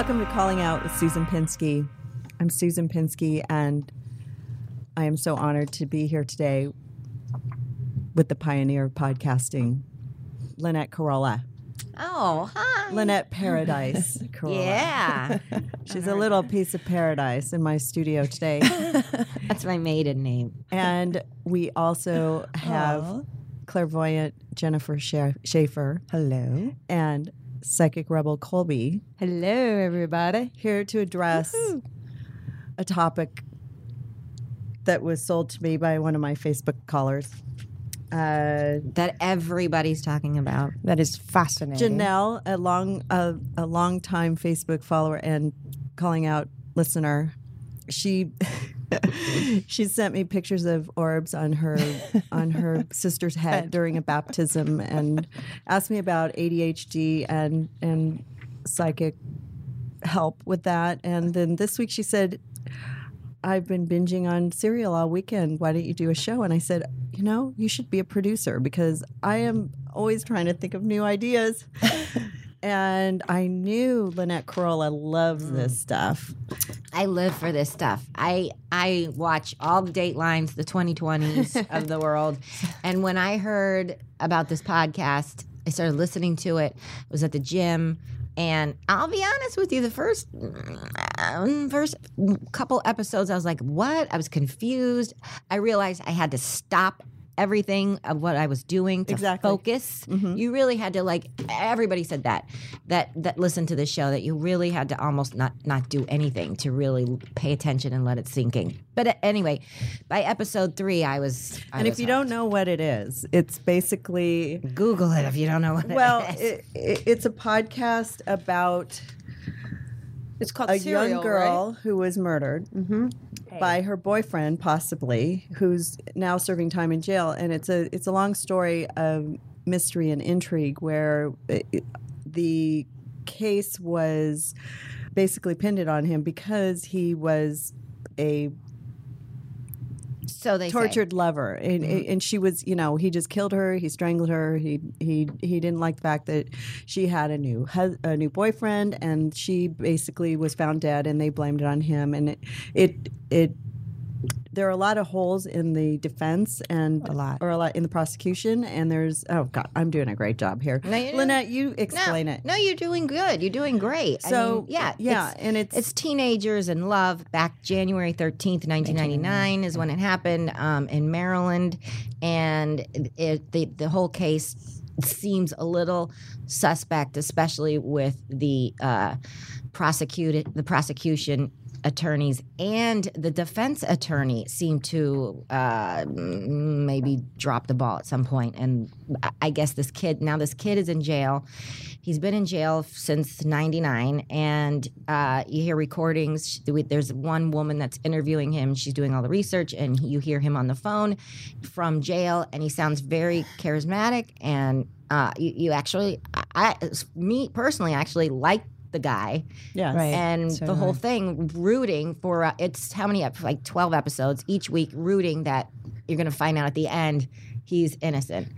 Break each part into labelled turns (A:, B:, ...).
A: Welcome to Calling Out with Susan Pinsky. I'm Susan Pinsky, and I am so honored to be here today with the pioneer of podcasting, Lynette Carolla.
B: Oh, hi.
A: Lynette Paradise Carolla.
B: Yeah.
A: She's a little piece of paradise in my studio today.
B: That's my maiden name.
A: and we also have clairvoyant Jennifer Scha- Shaffer
C: Hello.
A: and psychic rebel Colby
C: Hello, everybody.
A: here to address a topic that was sold to me by one of my Facebook callers. Uh,
B: That everybody's talking about.
C: That is fascinating.
A: Janelle, a long a, a long time Facebook follower and calling out listener, she she sent me pictures of orbs on her on her sister's head during a baptism and asked me about ADHD and and psychic help with that. And then this week she said, I've been binging on Serial all weekend. Why don't you do a show? And I said, you know, you should be a producer because I am always trying to think of new ideas. and I knew Lynette Carolla loves this stuff.
B: I live for this stuff. I I watch all the Datelines, the 2020s of the world, and when I heard about this podcast, I started listening to it. I was at the gym, and I'll be honest with you, the first mm, first couple episodes, I was like, "What?" I was confused. I realized I had to stop everything of what I was doing to
A: Exactly.
B: focus. You really had to like everybody said that that that listened to the show that you really had to almost not not do anything to really pay attention and let it sink in. But uh, anyway, by episode 3 I was I
A: And if you
B: hooked.
A: don't know what it is, it's basically
B: Google it if you don't know what
A: well,
B: it is.
A: it, it, it's a podcast about
C: It's called
A: a
C: Serial,
A: young girl who was murdered mm-hmm, by her boyfriend, possibly, who's now serving time in jail. And it's a it's a long story of mystery and intrigue where it, the case was basically pinned on him because he was a
B: so they say.
A: tortured lover and, mm-hmm. and she was you know he just killed her he strangled her he he he didn't like the fact that she had a new hus- a new boyfriend and she basically was found dead and they blamed it on him and it it, it there are a lot of holes in the defense and
C: A lot.
A: or a lot in the prosecution and there's oh god i'm doing a great job here
B: No, you
A: lynette you
B: no,
A: explain it
B: No, you're doing good. You're doing great. I
A: So,
B: mean, yeah,
A: yeah,
B: it's,
A: and it's-
B: it's teenagers in love. Back January thirteenth, nineteen ninety nine, is when it happened um, in Maryland, and it, the the whole case seems a little suspect, especially with the uh, prosecuted the prosecution attorneys and the defense attorney seem to uh, maybe drop the ball at some point. And I- guess this kid now this kid is in jail. He's been in jail since 99 and uh, you hear recordings. There's one woman that's interviewing him. She's doing all the research and you hear him on the phone from jail. And he sounds very charismatic. And uh, you, you actually I me personally actually like the guy
A: yes
C: Right.
B: and
C: so
B: the whole
C: I.
B: thing rooting for uh, it's how many ep- like 12 episodes each week rooting that you're going to find out at the end he's innocent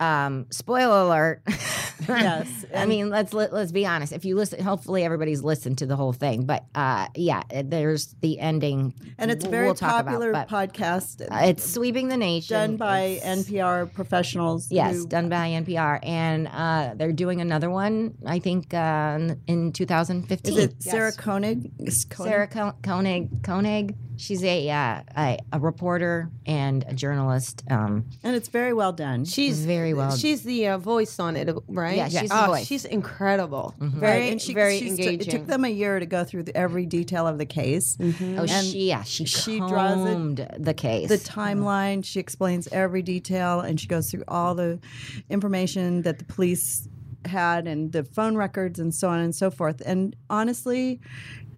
B: um spoiler alert
A: Yes,
B: i mean let's let, let's be honest if you listen hopefully everybody's listened to the whole thing but uh yeah there's the ending
A: and it's a
B: we'll-
A: very
B: we'll talk
A: popular
B: about,
A: podcast
B: uh, it's sweeping the nation
A: done by
B: It's-
A: npr professionals
B: Yes,
A: who-
B: done by NPR, and uh, they're doing another one. I think uh, in- in 2015.
A: Is it Sarah Koenig? Is Koenig?
B: Sarah Ko- Koenig. Koenig. She's a, uh, a a reporter and a journalist. Um,
A: and it's very well done.
D: She's
B: Very well.
D: She's the uh, voice on it, right?
B: Yeah, she's the
D: oh,
B: voice.
D: She's incredible.
B: Mm-hmm.
D: Very,
A: right, and she,
D: very
A: she's t-
D: engaging.
A: it took them a year to go through the, every detail of the case,
B: oh,
A: And
B: she yeah, she
A: she draws it-
B: the case.
A: the timeline. She explains every detail, and she goes through all the information that the police had and the phone records and so on and so forth. And honestly,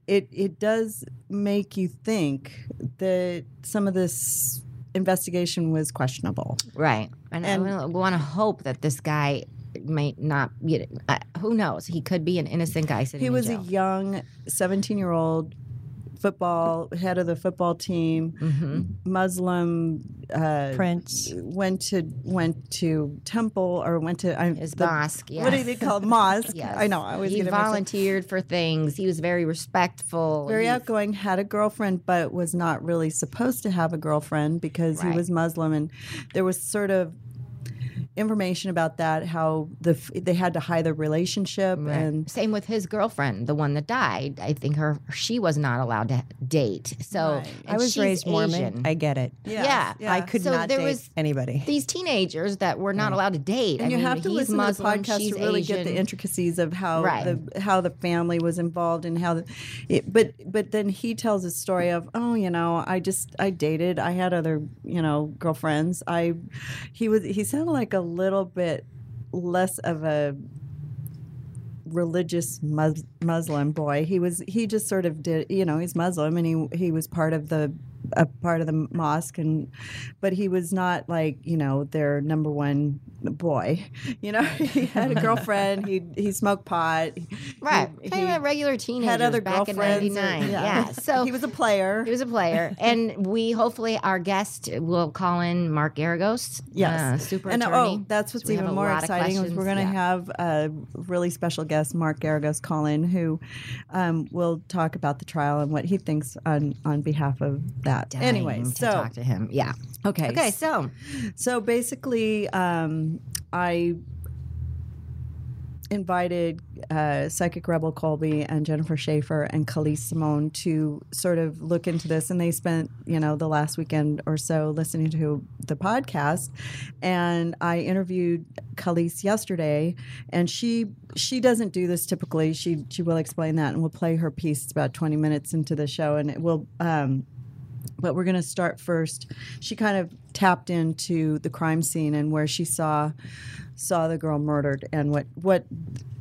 A: it it does make you think that some of this investigation was questionable.
B: right, and,
A: And-
B: I want to hope that this guy might not. You know, uh, who knows? He could be an innocent guy sitting.
A: He
B: in
A: was
B: jail.
A: a young 17 year old football head of the football team,
B: Mm-hmm.
A: Muslim. Uh,
C: Prince.
A: went to went to temple or went to I,
B: His
A: the-
B: mosque.
A: What do
B: yes.
A: they call it? mosque?
B: Yes.
A: I know. I always
B: he
A: get it
B: volunteered for things. He was very respectful.
A: very
B: He-
A: outgoing, had a girlfriend, but was not really supposed to have a girlfriend because he was Muslim, and there was sort of information about that how the f- they had to hide their relationship
B: Right.
A: and
B: Same with his girlfriend, the one that died. I think her she was not allowed to date. So
A: Right.
C: I was
B: she's
C: raised Mormon.
B: Asian.
C: I get it.
B: Yeah.
C: yeah I could
B: So
C: not
B: there
C: date
B: was-
C: anybody.
B: these teenagers that were not allowed to date.
A: and
B: I
A: you
B: mean,
A: have to listen
B: Muslim,
A: to the podcast to really get the intricacies of how
B: Right.
A: the how the family was involved and how the, it, but but then he tells a story of oh you know I just I dated I had other you know girlfriends I he was he sounded like a little bit less of a religious mus- Muslim boy. He was he just sort of did you know he's Muslim and he he was part of the a part of the mosque and but he was not like you know their number one boy you know he had a girlfriend he he smoked pot
B: Right.
A: he,
B: of a regular teenagers
A: had other
B: back in
A: girlfriends or-
B: 99. yeah. So
A: he was a player
B: He was a player, and we hopefully our guest will call in Mark Geragos,
A: Yes.
B: uh, super
A: and
B: attorney.
A: oh, that's what's
B: So
A: even more exciting is we're going to
B: yeah.
A: have a really special guest, Mark Geragos, call in, who um, will talk about the trial and what he thinks on on behalf of that.
B: Dying
A: anyway, so
B: talk to him. Yeah.
A: okay,
B: Okay. So
A: So basically, um, I invited uh, Psychic Rebel Colby and Jennifer Shaffer and Khalees Simone to sort of look into this, and they spent you know the last weekend or so listening to the podcast. And I interviewed Khalees yesterday, and she she doesn't do this typically. She she will explain that, and we'll play her piece. About twenty minutes into the show, and it will. Um, but we're going to start first. She kind of tapped into the crime scene and where she saw saw the girl murdered and what what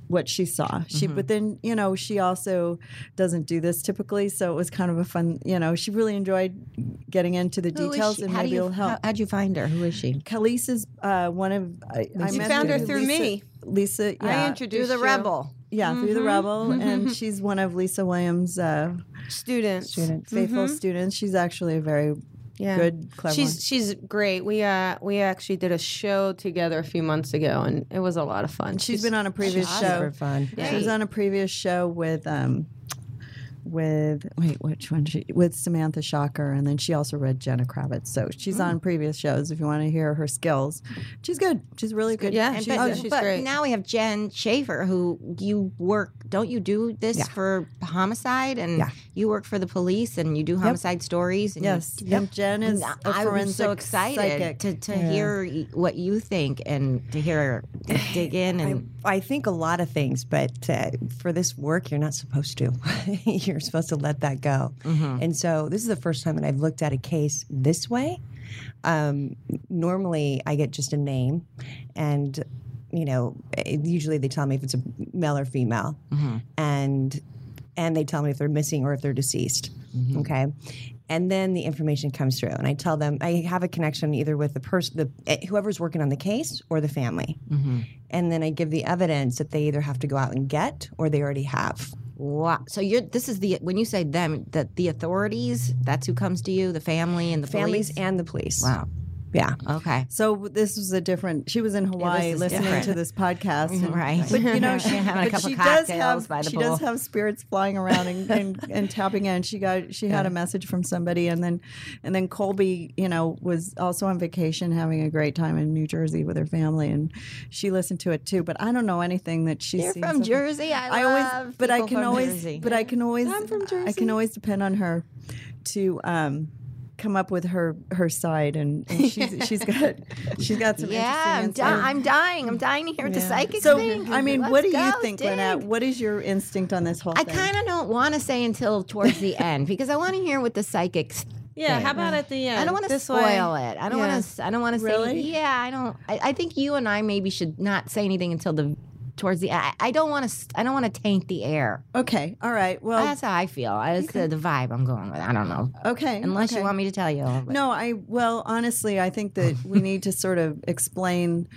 A: what she saw. She
B: Mm-hmm.
A: but then, you know, she also doesn't do this typically, so it was kind of a fun, you know, she really enjoyed getting into the
B: who is
A: details and
B: How do
A: maybe
B: you,
A: it'll help.
B: how, how'd you find her? Who is she?
A: Khalees is uh, one of I, I
C: You
A: met
D: found her
A: through
D: through
A: Lisa,
D: me.
A: Lisa, yeah,
D: I introduced
B: Do the
D: you.
B: rebel.
A: Yeah, through the rebel, and she's one of Lisa Williams' uh,
D: students.
C: Students.
A: faithful students. She's actually a very
D: Yeah.
A: good, clever.
D: She's
A: one.
D: she's great. We uh we actually did a show together a few months ago, and it was a lot of fun.
A: She's been on a previous show.
C: super fun.
A: She was on a previous show with um with wait which one she with Samantha Shocker and then she also read Jenna Kravitz. So she's
B: Mm.
A: on previous shows if you want to hear her skills. She's good. She's really good.
D: Yeah,
B: And
A: she's,
D: she's-
B: but,
D: uh, she's
B: but
D: great.
B: now we have Jen Shaffer, who you work. Don't you do this
C: Yeah.
B: for homicide? And
C: Yeah.
B: You work for the police, and you do homicide stories. And you-
A: yes. And Jen is a
B: I'm so excited
A: psychic.
B: to, to hear what you think and to hear to dig in and
C: I think a lot of things, but uh, for this work, you're not supposed to. you're supposed to let that go. And so this is the first time that I've looked at a case this way. Um, normally, I get just a name, and you know, usually they tell me if it's a male or female, and and they tell me if they're missing or if they're deceased. Okay. And then the information comes through, and I tell them I have a connection either with the person, the eh, whoever's working on the case, or the family and then I give the evidence that they either have to go out and get or they already have.
B: wow. So you're this is the when you say them that the authorities that's who comes to you the family and the
C: Families
B: police?
C: and the police.
B: wow.
C: Yeah.
B: Okay.
A: So this was a different. She was in Hawaii
B: is
A: listening
B: different.
A: to this podcast, and-
B: Right.
A: But you know, she, but
B: couple
A: she does have
B: by the
A: she does have spirits flying around and, and, and tapping in. She got she had a message from somebody, and then and then Colby, you know, was also on vacation having a great time in New Jersey with her family, and she listened to it too. But I don't know anything that she's
B: You're from
A: so.
B: Jersey. I,
A: I
B: love
A: always, but I can always,
B: Jersey.
A: but I can always,
D: I'm from
A: I can always depend on her to um, come up with her her side, and, and she's she's got she's got some
B: yeah, I'm, di- I'm dying. I'm dying to hear what the psychic
A: So,
B: think.
A: I mean,
B: Let's
A: what do you think,
B: dig.
A: Lynette? What is your instinct on this whole
B: I kind of don't want to say until towards the end because I want to hear what the psychics.
D: yeah.
B: think.
D: How about at the end?
B: I don't want to
D: this
B: spoil
D: way?
B: it. I don't
D: Yeah.
B: want to. I don't want to say.
A: Really?
B: Yeah, I don't. I, I think you and I maybe should not say anything until the towards the. I, I don't want to. I don't want to taint the air.
A: Okay. All right. Well.
B: That's how I feel. That's the, the vibe I'm going with. I don't know.
A: okay.
B: Unless
A: okay.
B: you want me to tell you. but-
A: No, I well, honestly, I think that we need to sort of explain,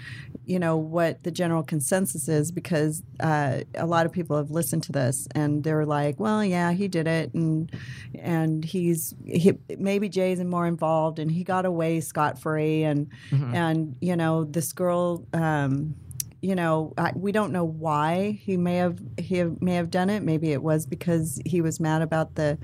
A: you know, what the general consensus is because uh, a lot of people have listened to this and they're like, well, yeah, he did it, and and he's he, maybe Jay's more involved, and he got away scot free, and and you know this girl. Um, you know, I, we don't know why he may have he have, may have done it. Maybe it was because he was mad about the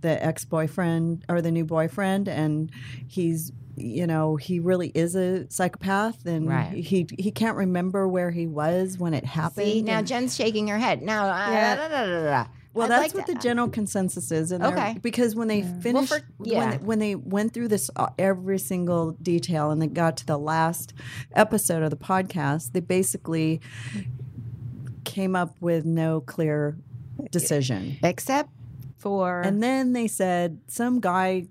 A: the ex boyfriend or the new boyfriend, and he's you know he really is a psychopath, and
B: Right.
A: he he can't remember where he was when it happened.
B: See, now Jen's shaking her head. Now, uh,
D: Yeah.
B: da, da, da, da, da.
A: Well,
B: I'd
A: that's
B: like
A: what
B: to-
A: the general consensus is, and
B: Okay.
A: because when they finished,
B: for- yeah.
A: when, when they went through this uh, every single detail, and they got to the last episode of the podcast, they basically came up with no clear decision.
B: Except for.
A: And then they said some guy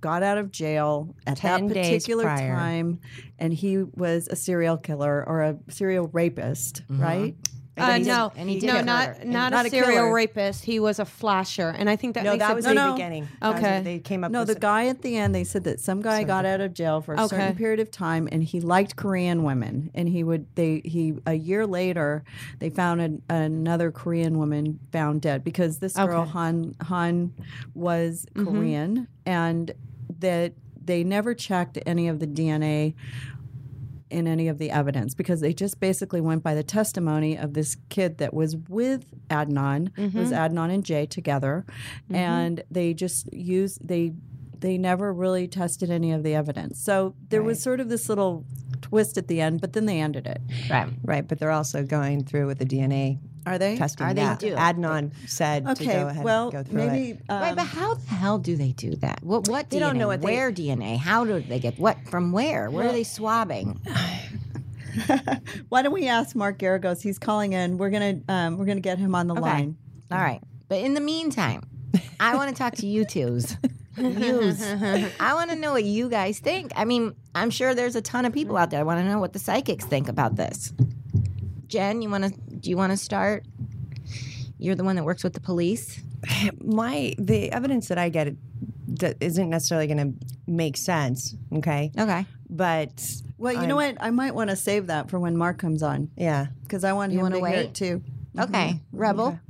A: got out of jail at that particular time, and he was a serial killer or a serial rapist, right?
D: Uh,
B: he did-
D: no,
B: and he did
D: no, not not,
A: Not
D: a
A: a
D: serial
A: killer.
D: rapist. He was a flasher, and I think that
C: No,
D: makes
C: that was
A: No,
C: the
A: no.
C: beginning. That was
D: Okay.
C: what they came up
A: No,
C: with.
A: the guy at the end, they said that some guy got out of jail for a certain period of time, and he liked Korean women, and he would they he a year later they found an, another Korean woman found dead because this girl
D: Okay.
A: Han Han was Korean, and that they never checked any of the DNA in any of the evidence because they just basically went by the testimony of this kid that was with Adnan. It was mm-hmm. Adnan and Jay together, mm-hmm. and they just used they they never really tested any of the evidence. So there was sort of this little twist at the end, but then they ended it.
B: right.
C: right, but they're also going through with the DNA
A: Are they?
C: testing.
B: Are they
C: that.
B: do?
C: Adnan said to
A: Okay.
C: go ahead
A: well,
C: and go through
A: maybe
C: it.
A: um,
B: right, but how the hell do they do that? What what
C: They
B: DNA?
C: don't know what they-
B: where DNA? How do they get what from where? Where are they swabbing?
A: why don't we ask Mark Geragos? He's calling in. We're gonna um, we're gonna get him on the line.
B: All right. But in the meantime, I want to talk to you twos. Yous. I want to know what you guys think. I mean, I'm sure there's a ton of people out there. I want to know what the psychics think about this. Jen, you want to? Do you want to start? You're the one that works with the police.
C: My the evidence that I get that isn't necessarily going to make sense. Okay,
B: Okay.
C: but
A: Well, you know what? I might want to save that for when Mark comes on
C: yeah,
A: because I want
B: You
A: him
B: wanna
A: to hear it too.
B: Okay. Mm-hmm. Rebel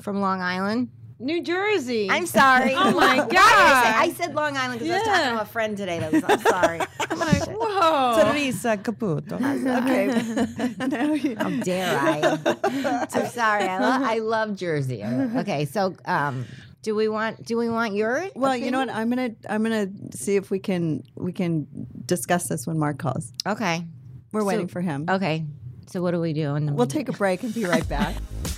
B: from Long Island.
D: New Jersey.
B: I'm sorry.
D: Oh my
B: Why I,
D: God.
B: I said Long Island because I was talking to a friend today. That was. I'm sorry.
D: I'm like, whoa.
C: Teresa Caputo.
A: Okay. Now you-
B: How dare I? I'm sorry. I, lo- I love Jersey. Okay, so um, do we want do we want your
A: well, you know what? I'm gonna I'm gonna see if we can we can discuss this when Mark calls.
B: Okay.
A: We're
B: So-
A: waiting for him.
B: Okay. So what do we do? In the
A: We'll take a break and be right back.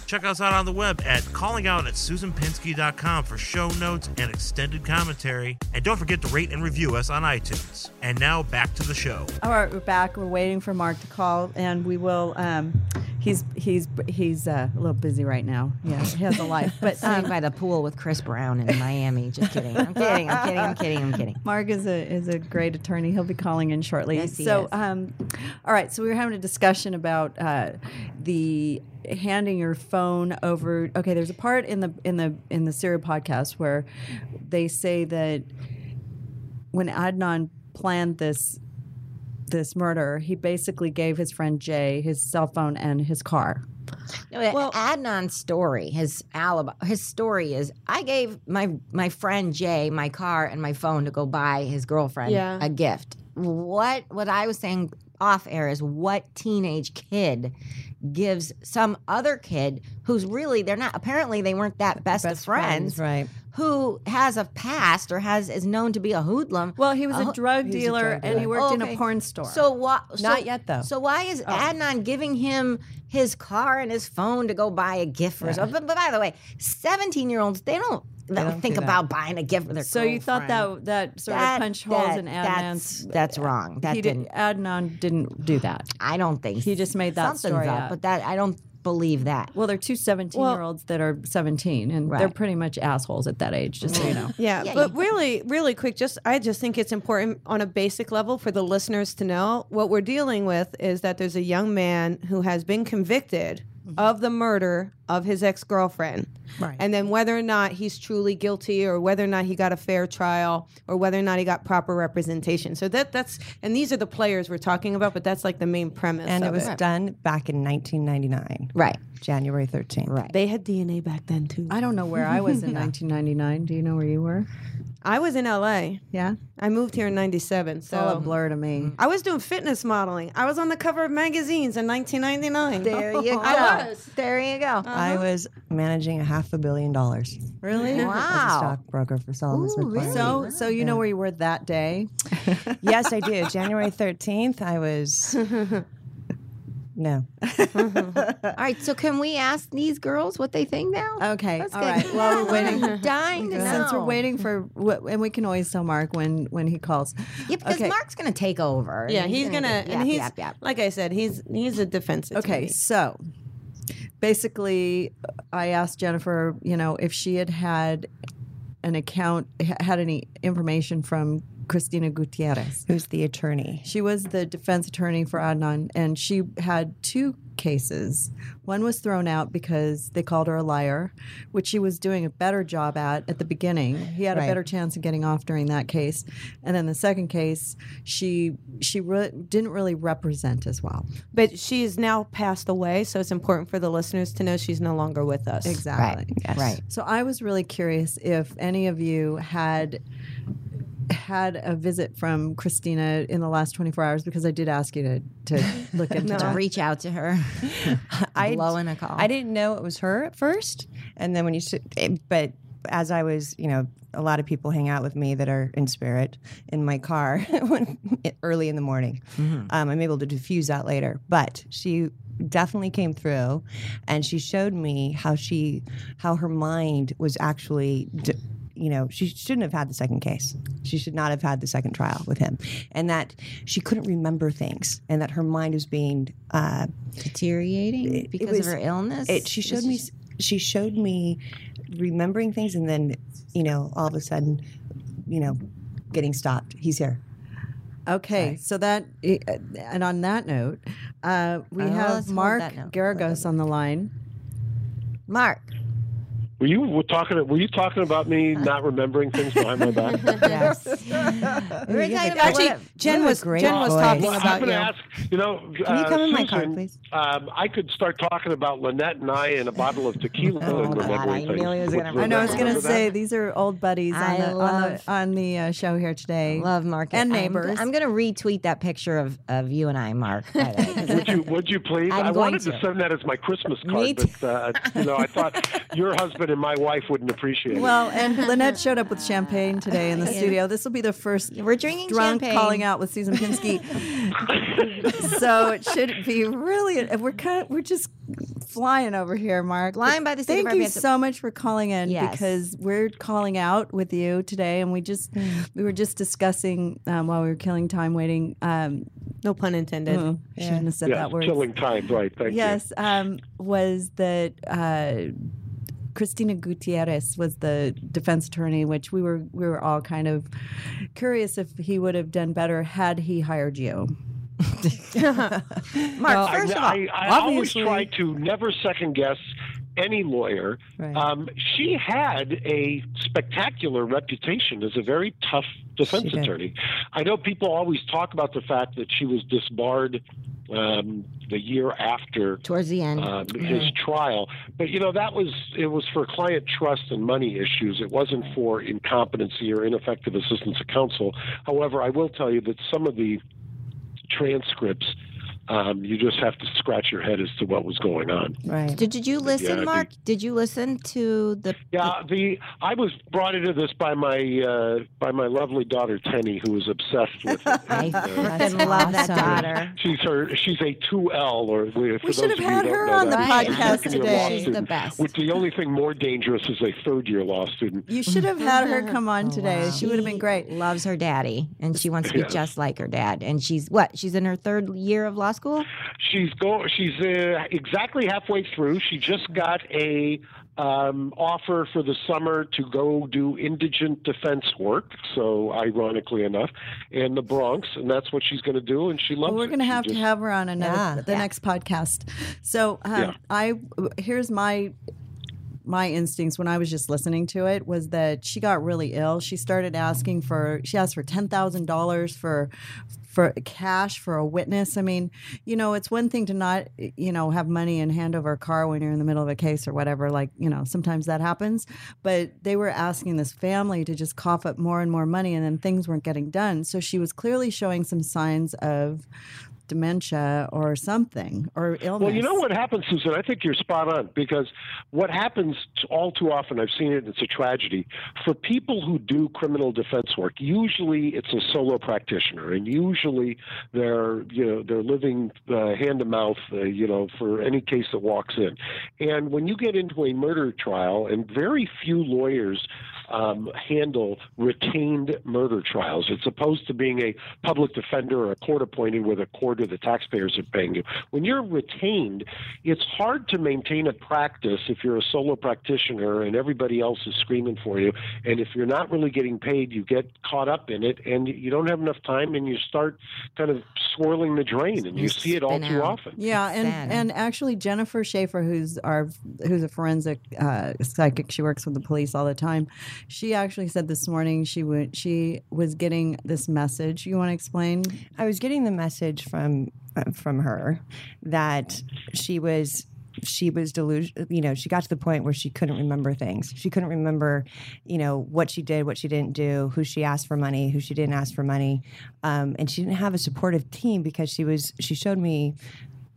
E: Check us out on the web at callingout at susanpinsky.com for show notes and extended commentary. And don't forget to rate and review us on iTunes. And now back to the show.
A: All right, we're back. We're waiting for Mark to call, and we will. Um, he's he's he's uh, a little busy right now. Yeah, he has a life, but
B: Sitting
A: um,
B: by the pool with Chris Brown in Miami. Just kidding. I'm kidding. I'm kidding. I'm kidding. I'm kidding.
A: Mark is a is a great attorney. He'll be calling in shortly.
B: Yes, he
A: so,
B: is.
A: um, all right. So we were having a discussion about uh, the handing your phone over. Okay, there's a part in the in the in the Serial podcast where they say that when Adnan planned this this murder, he basically gave his friend Jay his cell phone and his car.
B: No, well, Adnan's story, his alibi, his story is: I gave my my friend Jay my car and my phone to go buy his girlfriend
D: Yeah.
B: a gift. What what I was saying off air is what teenage kid gives some other kid who's really they're not apparently they weren't that best, of friends,
C: right?
B: who has a past or has is known to be a hoodlum.
A: Well, he was a drug
C: he was a
A: dealer
C: drug
A: and he
C: dealer.
A: worked in a porn store.
B: So what?
C: Not yet, though.
B: So why is
A: Oh.
B: Adnan giving him his car and his phone to go buy a gift for himself? But, but by the way, 17 year olds they don't
C: don't
B: think about buying a gift for their.
A: So you thought that that sort
B: That-
A: of punched holes
B: that-
A: in
B: that's-
A: Adnan's.
B: that's wrong. That
A: he
B: didn't.
A: Adnan didn't do that.
B: I don't think
A: He just made that
B: something's
A: story
B: up,
A: up.
B: But that I don't believe that.
A: Well, they're two 17 year olds that are 17, and they're pretty much assholes at that age, just so you know.
D: Yeah,
B: Yeah,
D: but really, really quick, just I just think it's important on a basic level for the listeners to know what we're dealing with is that there's a young man who has been convicted Mm-hmm. of the murder of his ex girlfriend.
A: Right.
D: And then whether or not he's truly guilty or whether or not he got a fair trial or whether or not he got proper representation. So that that's and these are the players we're talking about, but that's like the main premise.
C: And it
D: of
C: was done back in 1999,
B: Right.
C: January 13th.
B: Right.
D: They had DNA back then too.
A: I don't know where I was in 1999. Do you know where you were?
D: I was in LA.
A: Yeah?
D: I moved here in '97,
A: It's all a blur to me.
D: I was doing fitness modeling. I was on the cover of magazines in 1999.
B: There you go.
D: I was.
B: There you go. Uh-huh.
C: I was managing a half a billion dollars
A: Really?
C: as a
B: Wow.
C: stockbroker for Salomon Smith Barney.
A: So, so you know where you were that day?
C: yes, I do. January 13th, I was. No. Mm-hmm.
B: All right. So can we ask these girls what they think now?
A: Okay.
B: Let's
A: all
B: get-
A: right. Well, we're waiting.
B: I'm dying to know.
A: Since we're waiting for, and we can always tell Mark when when he calls.
B: Yeah, because
A: Okay.
B: Mark's going to take over.
D: Yeah, he's gonna,
B: yap,
D: and he's
B: yap, yap.
D: like I said, he's he's a defense attorney.
A: Okay, so basically, I asked Jennifer, you know, if she had had an account, had any information from Cristina Gutierrez.
C: Who's the attorney?
A: She was the defense attorney for Adnan, and she had two cases. One was thrown out because they called her a liar, which she was doing a better job at at the beginning. He had a better chance of getting off during that case, and then the second case, she she re- didn't really represent as well.
D: But she is now passed away, so it's important for the listeners to know she's no longer with us.
A: Exactly.
C: Yes.
B: Right.
A: So I was really curious if any of you had had a visit from Cristina in the last 24 hours because I did ask you to, to look into
B: To
A: that.
B: reach out to her.
C: I
B: Blow in a call.
C: I didn't know it was her at first, and then when you, s- it, but as I was, you know, a lot of people hang out with me that are in spirit in my car when, early in the morning. Um, I'm able to diffuse that later, but she definitely came through, and she showed me how she, how her mind was actually. D- you know, she shouldn't have had the second case. She should not have had the second trial with him, and that she couldn't remember things, and that her mind was being uh,
B: Deteriorating
C: it
B: because
C: was-
B: of her illness.
C: it, she showed me she showed me remembering things and then you know all of a sudden you know getting stopped he's here
A: Okay, so that, and on that note, uh, we
B: Oh,
A: have Mark. Geragos on the line.
B: Mark.
F: Were you were talking? Were you talking about me not remembering things behind my back?
B: Yes. we were
C: you
B: talking
C: a-
B: about
D: Actually,
B: what-
D: Jen
C: you have a
D: was
C: great
D: Jen was talking
F: Well, I'm
D: about
F: going
D: you.
F: to ask. You know,
C: Can you come in my car,
F: Susan,
C: please?
F: Um, I could start talking about Lynette and I and a bottle of tequila
B: Oh,
F: and
B: God,
F: remembering
B: I
F: things.
B: knew he was gonna
A: I know I was going to say these are old buddies on
B: I
A: the, on the on the uh, show here today.
B: Love Mark
A: and
B: I'm-
A: neighbors.
B: I'm, going to retweet that picture of, of you and I, Mark. by the way, 'cause
F: Would you? Would you please?
B: I'm
F: I wanted to.
B: to.
F: send that as my Christmas card, but uh, you know, I thought your husband and my wife wouldn't appreciate it.
A: Well, and Lynette showed up with champagne today in the studio. This will be the first
B: We're drinking
A: drunk
B: champagne.
A: calling out with Susan Pinsky. so it should be really. We're kind of, we're just flying over here, Mark.
B: Flying by the seat of
A: Thank
B: our
A: you
B: pants.
A: so much for calling in
B: Yes.
A: because we're calling out with you today, and we just we were just discussing um, while we were killing time waiting. Um,
D: No pun intended.
A: oh, shouldn't have said
F: yeah,
A: that word.
F: killing time, right? Thank you.
A: Yes, um, was that uh, Cristina Gutierrez was the defense attorney, which we were we were all kind of curious if he would have done better had he hired you.
B: Mark,
F: I,
B: first of all,
F: I, I always
A: obviously-
F: try to never second guess any lawyer.
C: Right.
F: Um, she had a spectacular reputation as a very tough defense attorney. I know people always talk about the fact that she was disbarred um, the year after
B: towards the end.
F: um, his trial. But you know that was it was for client trust and money issues. It wasn't for incompetency or ineffective assistance of counsel. However, I will tell you that some of the transcripts, um, you just have to scratch your head as to what was going on.
C: right
B: did, did you listen,
F: I
B: Mark? Did you listen to the?
F: Yeah, the I was brought into this by my uh, by my lovely daughter Teny, who is obsessed with it.
B: I
F: And, uh,
C: That's
B: freaking love that daughter.
F: She's her. She's a two L, or for
A: We
F: those
A: should have had her
F: know
A: on the
F: that,
B: Right.
A: podcast today.
F: law
B: She's the best.
F: Which the only thing more dangerous is a third year law student.
A: You should have had her come on today. She would have been great.
B: Loves her daddy, and she wants to be
F: Yeah.
B: just like her dad. And she's what? She's in her third year of law school?
F: She's go. She's uh, exactly halfway through. She just got a um, offer for the summer to go do indigent defense work. So, ironically enough, in the Bronx, and that's what she's going to do. And she loves.
A: Well, we're going to
F: She
A: have to have her on another
C: Yeah.
A: the next podcast. So um,
F: Yeah.
A: I here's my my instincts when I was just listening to it was that she got really ill. She started asking for she asked for ten thousand dollars for for cash for a witness. I mean, you know, it's one thing to not you know have money and hand over a car when you're in the middle of a case or whatever. Like you know, sometimes that happens. But they were asking this family to just cough up more and more money, and then things weren't getting done. So she was clearly showing some signs of dementia or something or illness.
F: Well, you know what happens, Susan? I think you're spot on because what happens all too often, I've seen it, it's a tragedy. For people who do criminal defense work, usually it's a solo practitioner, and usually they're, you know, they're living uh, hand to mouth, uh, you know, for any case that walks in. And when you get into a murder trial, and very few lawyers um, handle retained murder trials. It's opposed to being a public defender or a court appointed where the court or the taxpayers are paying you. When you're retained, it's hard to maintain a practice if you're a solo practitioner and everybody else is screaming for you. And if you're not really getting paid, you get caught up in it and you don't have enough time and you start kind of swirling the drain and you,
B: You
F: see it all
B: spin
F: too often.
A: Yeah, and
B: Sad.
A: and actually Jennifer Shaffer, who's our who's a forensic uh, psychic, she works with the police all the time. She actually said this morning she would she was getting this message. You want to explain?
C: I was getting the message from uh, from her that she was she was delusional. you know she got to the point where she couldn't remember things she couldn't remember you know what she did what she didn't do who she asked for money who she didn't ask for money um, and she didn't have a supportive team because she was she showed me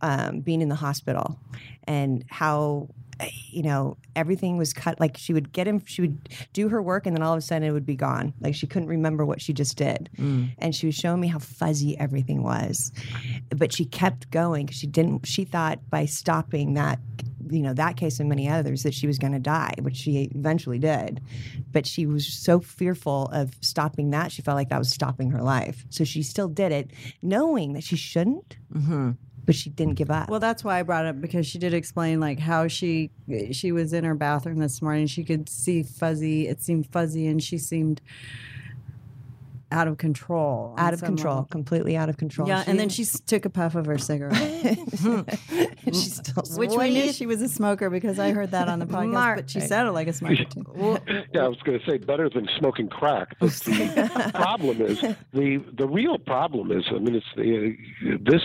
C: um, being in the hospital and how Eh, you know everything was cut like she would get him she would do her work and then all of a sudden it would be gone. Like she couldn't remember what she just did. Mm. And she was showing me how fuzzy everything was. But she kept going 'cause she didn't she thought by stopping that you know that case and many others that she was going to die which she eventually did. But she was so fearful of stopping that she felt like that was stopping her life. So she still did it knowing that she shouldn't mm-hmm. But she didn't give up
A: Well, that's why I brought it up because she did explain like how she she was in her bathroom this morning. She could see fuzzy. It seemed fuzzy, and she seemed out of control.
C: out of
A: some
C: control
A: level.
C: completely out of control
A: Yeah, and then
C: She-
A: she took a puff of her cigarette,
C: she's still
A: which we knew she was a smoker because I heard that on the podcast.
B: Mark-
A: but she sounded like a smoker too.
F: Yeah, I was going to say better than smoking crack. But the problem is the the real problem is I mean it's the, this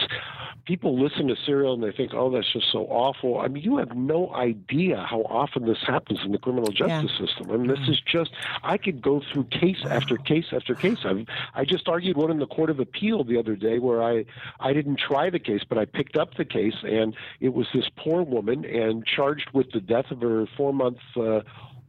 F: people listen to serial and they think oh that's just so awful. I mean you have no idea how often this happens in the criminal justice system. I mean this is just I could go through case after case after case. I've I just argued one in the court of appeal the other day where I I didn't try the case but I picked up the case and it was this poor woman and charged with the death of her four month uh,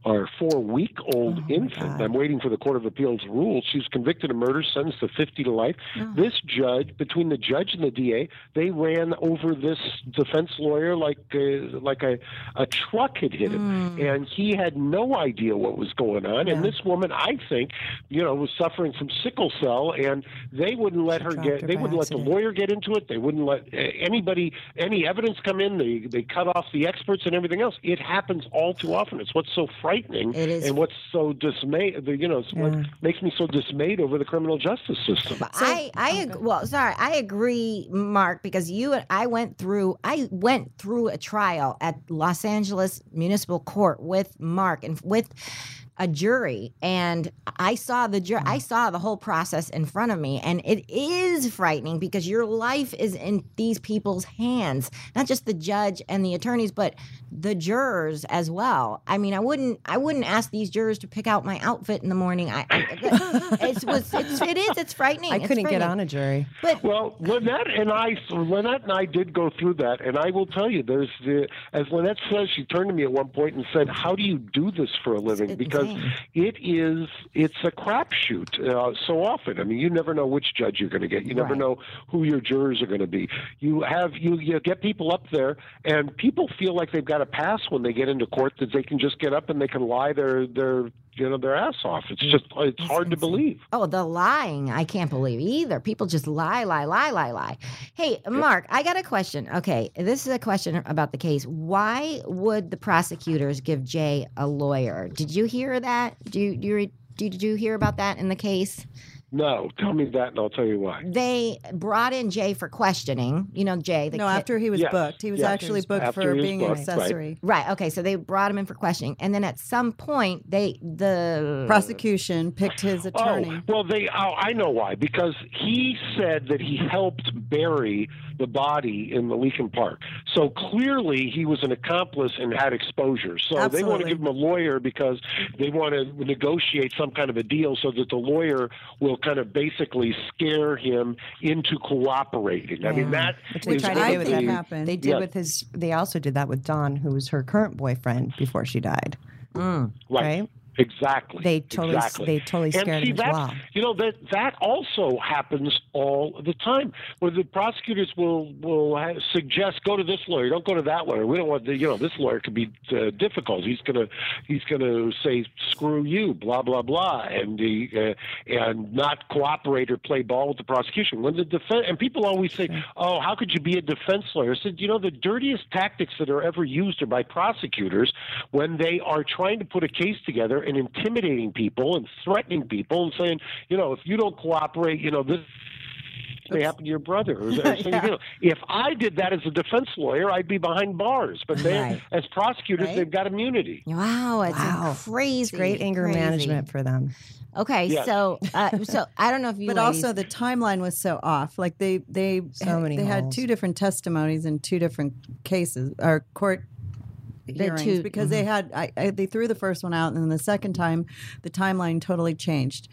F: our four week old infant. I'm waiting for the Court of Appeals rule. She's convicted of murder, sentenced to 50 to life. This judge, between the judge and the DA, they ran over this defense lawyer like uh, like a, a truck had hit him. And he had no idea what was going on. And this woman, I think, you know, was suffering from sickle cell, and they wouldn't let her get,
C: her
F: they wouldn't let the lawyer get into it. They wouldn't let uh, anybody, any evidence come in. They, they cut off the experts and everything else. It happens all too often. It's what's so frightening
B: It is.
F: and what's so dismayed, you know, it's what makes me so dismayed over the criminal justice system.
B: I I ag- well, sorry, I agree, Mark, because you and I went through I went through a trial at Los Angeles Municipal Court with Mark and with a jury and I saw the jury I saw the whole process in front of me and it is frightening because your life is in these people's hands not just the judge and the attorneys but the jurors as well I mean I wouldn't I wouldn't ask these jurors to pick out my outfit in the morning I, I it's was it's, it is it's frightening
C: I
B: It's
C: couldn't get on a jury.
B: but
F: Well, Lynette and I, Lynette and I did go through that, and I will tell you, there's the, as Lynette says, she turned to me at one point and said, "How do you do this for a living?" Because it is, it's a crapshoot uh, so often. I mean, you never know which judge you're going to get. You never
B: Right.
F: know who your jurors are going to be. You have you you get people up there, and people feel like they've got a pass when they get into court that they can just get up and they can lie their their you know their ass off. It's just it's hard to believe.
B: Oh, the lying. I can't believe either. People just lie, lie, lie, lie, lie. Hey, Mark, I got a question. Okay, this is a question about the case. Why would the prosecutors give Jay a lawyer? Did you hear that? Do you, do you did you hear about that in the case?
F: No, tell me that, and I'll tell you why.
B: They brought in Jay for questioning. You know, Jay. The
A: no,
B: kid-
A: after he was
F: Yes,
A: booked, he was
F: yes.
A: actually booked
F: After
A: for being an
F: booked, right.
A: accessory.
B: Right. Okay. So they brought him in for questioning, and then at some point, they the
A: Prosecution picked his oh, attorney.
F: Oh, well, they. Oh, I know why. Because he said that he helped bury the body in the Leakin Park. So clearly, he was an accomplice and had exposure. So they want to give him a lawyer because they want to negotiate some kind of a deal so that the lawyer will kind of basically scare him into cooperating. I mean, that
C: Which they
F: is
C: tried to do
F: what
C: with
A: think happened.
C: They did
F: Yeah.
C: with his. They also did that with Don, who was her current boyfriend before she died.
B: Mm.
F: Right.
C: Right?
F: Exactly.
C: They totally-
F: Exactly.
C: they totally
F: and see,
C: as well.
F: You know that that also happens all the time, where the prosecutors will will suggest go to this lawyer, don't go to that lawyer. We don't want the you know this lawyer could be uh, difficult. He's gonna he's gonna say screw you, blah blah blah, and the uh, and not cooperate or play ball with the prosecution. When the defense and people always say, oh, how could you be a defense lawyer? I said, you know, the dirtiest tactics that are ever used are by prosecutors when they are trying to put a case together and intimidating people and threatening people and saying, you know, if you don't cooperate, you know, this may happen to your brother. Or, or saying, you know, if I did that as a defense lawyer, I'd be behind bars. But they,
B: Right.
F: as prosecutors,
C: Right.
F: they've got immunity.
B: Wow, it's
C: Wow.
B: crazy.
C: Great anger
B: crazy.
C: management for them.
B: Okay,
F: Yes.
B: so uh, so I don't know if you.
A: but
B: ladies-
A: also the timeline was so off. Like they they
C: So many
A: they had two different testimonies in two different cases or court
B: The
A: hearings
B: two-
A: because they mm-hmm. had I, I, they threw the first one out and then the second time the timeline totally changed.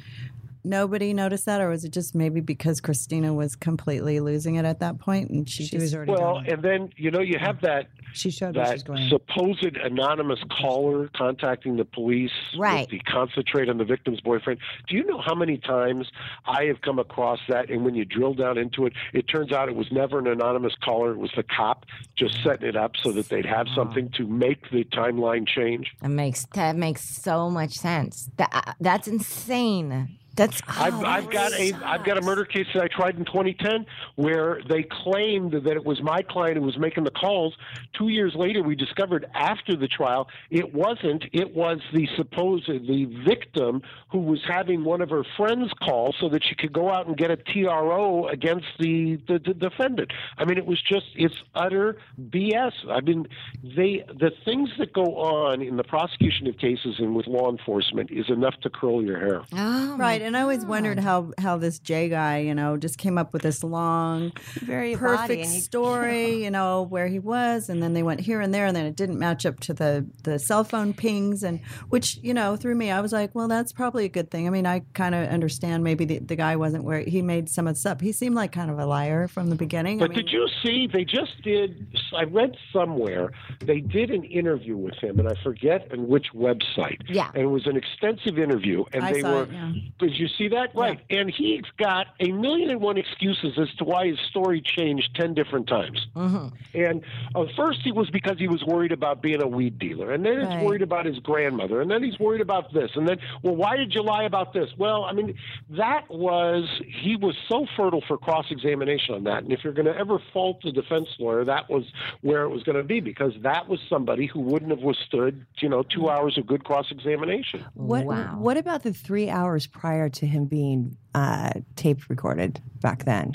A: Nobody noticed that, or was it just maybe because Cristina was completely losing it at that point and she,
C: She
A: just,
C: was already
F: Well,
C: gone.
F: and then you know you have that
C: She showed
F: that
C: she's going.
F: supposed anonymous caller contacting the police
B: Right.
F: with the concentrate on the victim's boyfriend. Do you know how many times I have come across that? And when you drill down into it, it turns out it was never an anonymous caller. It was the cop just setting it up so that they'd have something to make the timeline change.
B: That makes that makes so much sense. That uh, that's insane. That's
F: I've,
B: oh,
F: I've
B: that
F: got a I've got a murder case that I tried in 2010 where they claimed that it was my client who was making the calls. Two years later, we discovered after the trial it wasn't. It was the supposed the victim who was having one of her friends call so that she could go out and get a TRO against the, the, the defendant. I mean, it was just it's utter BS. I mean, they the things that go on in the prosecution of cases and with law enforcement is enough to curl your hair.
B: Oh,
A: right. And I always wondered how how this Jay guy, you know, just came up with this long
C: Very
A: perfect
C: body, and you-
A: story, you know, where he was, and then they went here and there, and then it didn't match up to the the cell phone pings, and which you know through me, I was like, well, that's probably a good thing. I mean, I kind of understand maybe the, the guy wasn't where he made some of this up. He seemed like kind of a liar from the beginning.
F: But
A: I mean,
F: did you see? They just did. I read somewhere they did an interview with him, and I forget on which website.
B: Yeah.
F: And it was an extensive interview, and
A: I
F: they
A: saw
F: were.
A: it, yeah.
F: Did you see that? Right. And he's got a million and one excuses as to why his story changed ten different times.
B: Mm-hmm.
F: And uh, first, it was because he was worried about being a weed dealer, and then
C: Right.
F: he's worried about his grandmother, and then he's worried about this, and then, well, why did you lie about this? Well, I mean, that was he was so fertile for cross examination on that, and if you're going to ever fault the defense lawyer, that was where it was going to be because that was somebody who wouldn't have withstood, you know, two hours of good cross examination.
C: What
B: Wow.
C: What about the three hours prior to him being uh, tape recorded back then?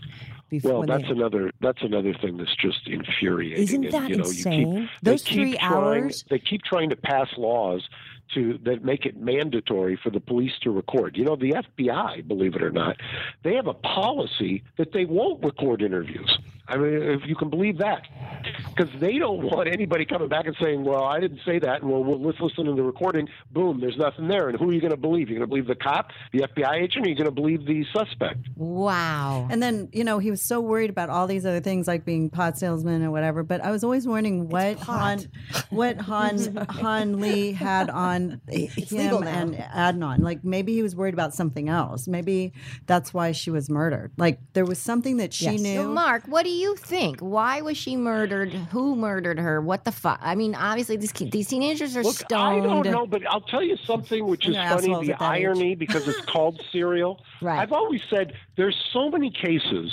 C: Before
F: Well, that's
C: they-
F: another that's another thing that's just infuriating.
C: Isn't
F: And,
C: that
F: you know, You
C: insane?
F: keep,
C: Those three
F: trying-
C: hours?
F: They keep trying to pass laws to that make it mandatory for the police to record. You know, the FBI, believe it or not, they have a policy that they won't record interviews. I mean, if you can believe that, because they don't want anybody coming back and saying, "Well, I didn't say that," and well, well let's listen to the recording. Boom, there's nothing there. And who are you going to believe? You're going to believe the cop, the FBI agent, or are you're going to believe the suspect?
B: Wow.
A: And then, you know, he was so worried about all these other things like being pot salesman or whatever. But I was always wondering what Han, what Han Han Lee had on
C: legal
A: him
C: now.
A: and Adnan. Like maybe he was worried about something else. Maybe that's why she was murdered. Like there was something that she
C: Yes.
A: knew.
B: So, Mark, what do you think? Why was she murdered? Who murdered her? What the fuck? I mean, obviously these these teenagers are
F: Look,
B: stoned.
F: I don't know, but I'll tell you something which is funny: the
A: that age.
F: irony because it's called serial.
B: Right.
F: I've always said there's so many cases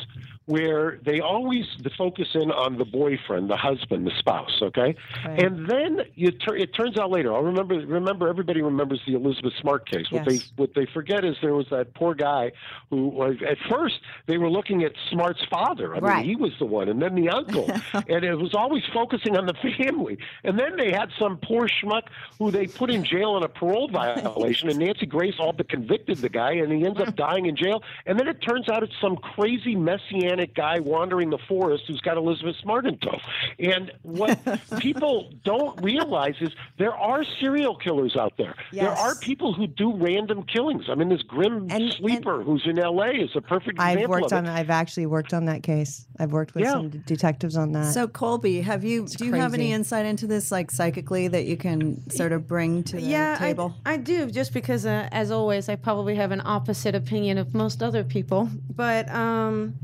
F: where they always focus in on the boyfriend, the husband, the spouse, okay? And then you tur- it turns out later. I'll remember remember everybody remembers the Elizabeth Smart case. What
C: Yes.
F: they what they forget is there was that poor guy who was at first they were looking at Smart's father. I
B: Right.
F: mean, he was the one, and then the uncle, and it was always focusing on the family. And then they had some poor schmuck who they put in jail on a parole violation, and Nancy Grace all but convicted the guy, and he ends up dying in jail. And then it turns out it's some crazy messianic guy wandering the forest who's got Elizabeth Smart in tow. And what people don't realize is there are serial killers out there. There are people who do random killings. I mean, this grim
C: And-
F: sleeper who's in L.A. is a perfect
C: I've
F: example
C: worked
F: of it.
C: on. I've actually worked on that case. I've worked with
F: Yeah.
C: some detectives on that.
A: So Colby, have you do you have any insight into this, like psychically, that you can sort of bring to the
D: yeah, I-
A: table?
D: I, do, just because, uh, as always, I probably have an opposite opinion of most other people. But, um,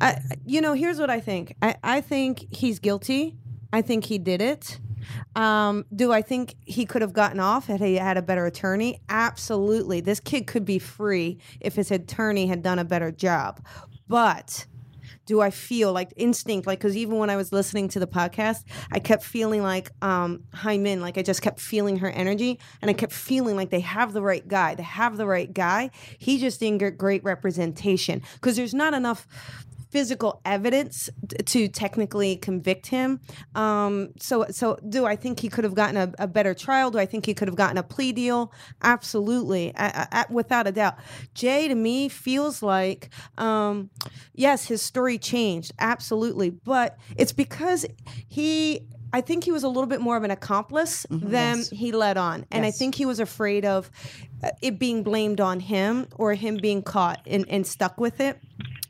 D: I, you know, here's what I think. I, I think he's guilty. I think he did it. Um, do I think he could have gotten off had he had a better attorney? Absolutely. This kid could be free if his attorney had done a better job. But do I feel like instinct? Like, because even when I was listening to the podcast, I kept feeling like um, Hae Min, like I just kept feeling her energy, and I kept feeling like they have the right guy. They have the right guy. He just didn't get great representation because there's not enough physical evidence t- to technically convict him. Um, so, so do I think he could have gotten a, a better trial? Do I think he could have gotten a plea deal? Absolutely, I, I, without a doubt. Jay to me feels like, um, yes, his story changed, absolutely, but it's because he. I think he was a little bit more of an accomplice than he let on, and I think he was afraid of uh, it being blamed on him or him being caught and, and stuck with it.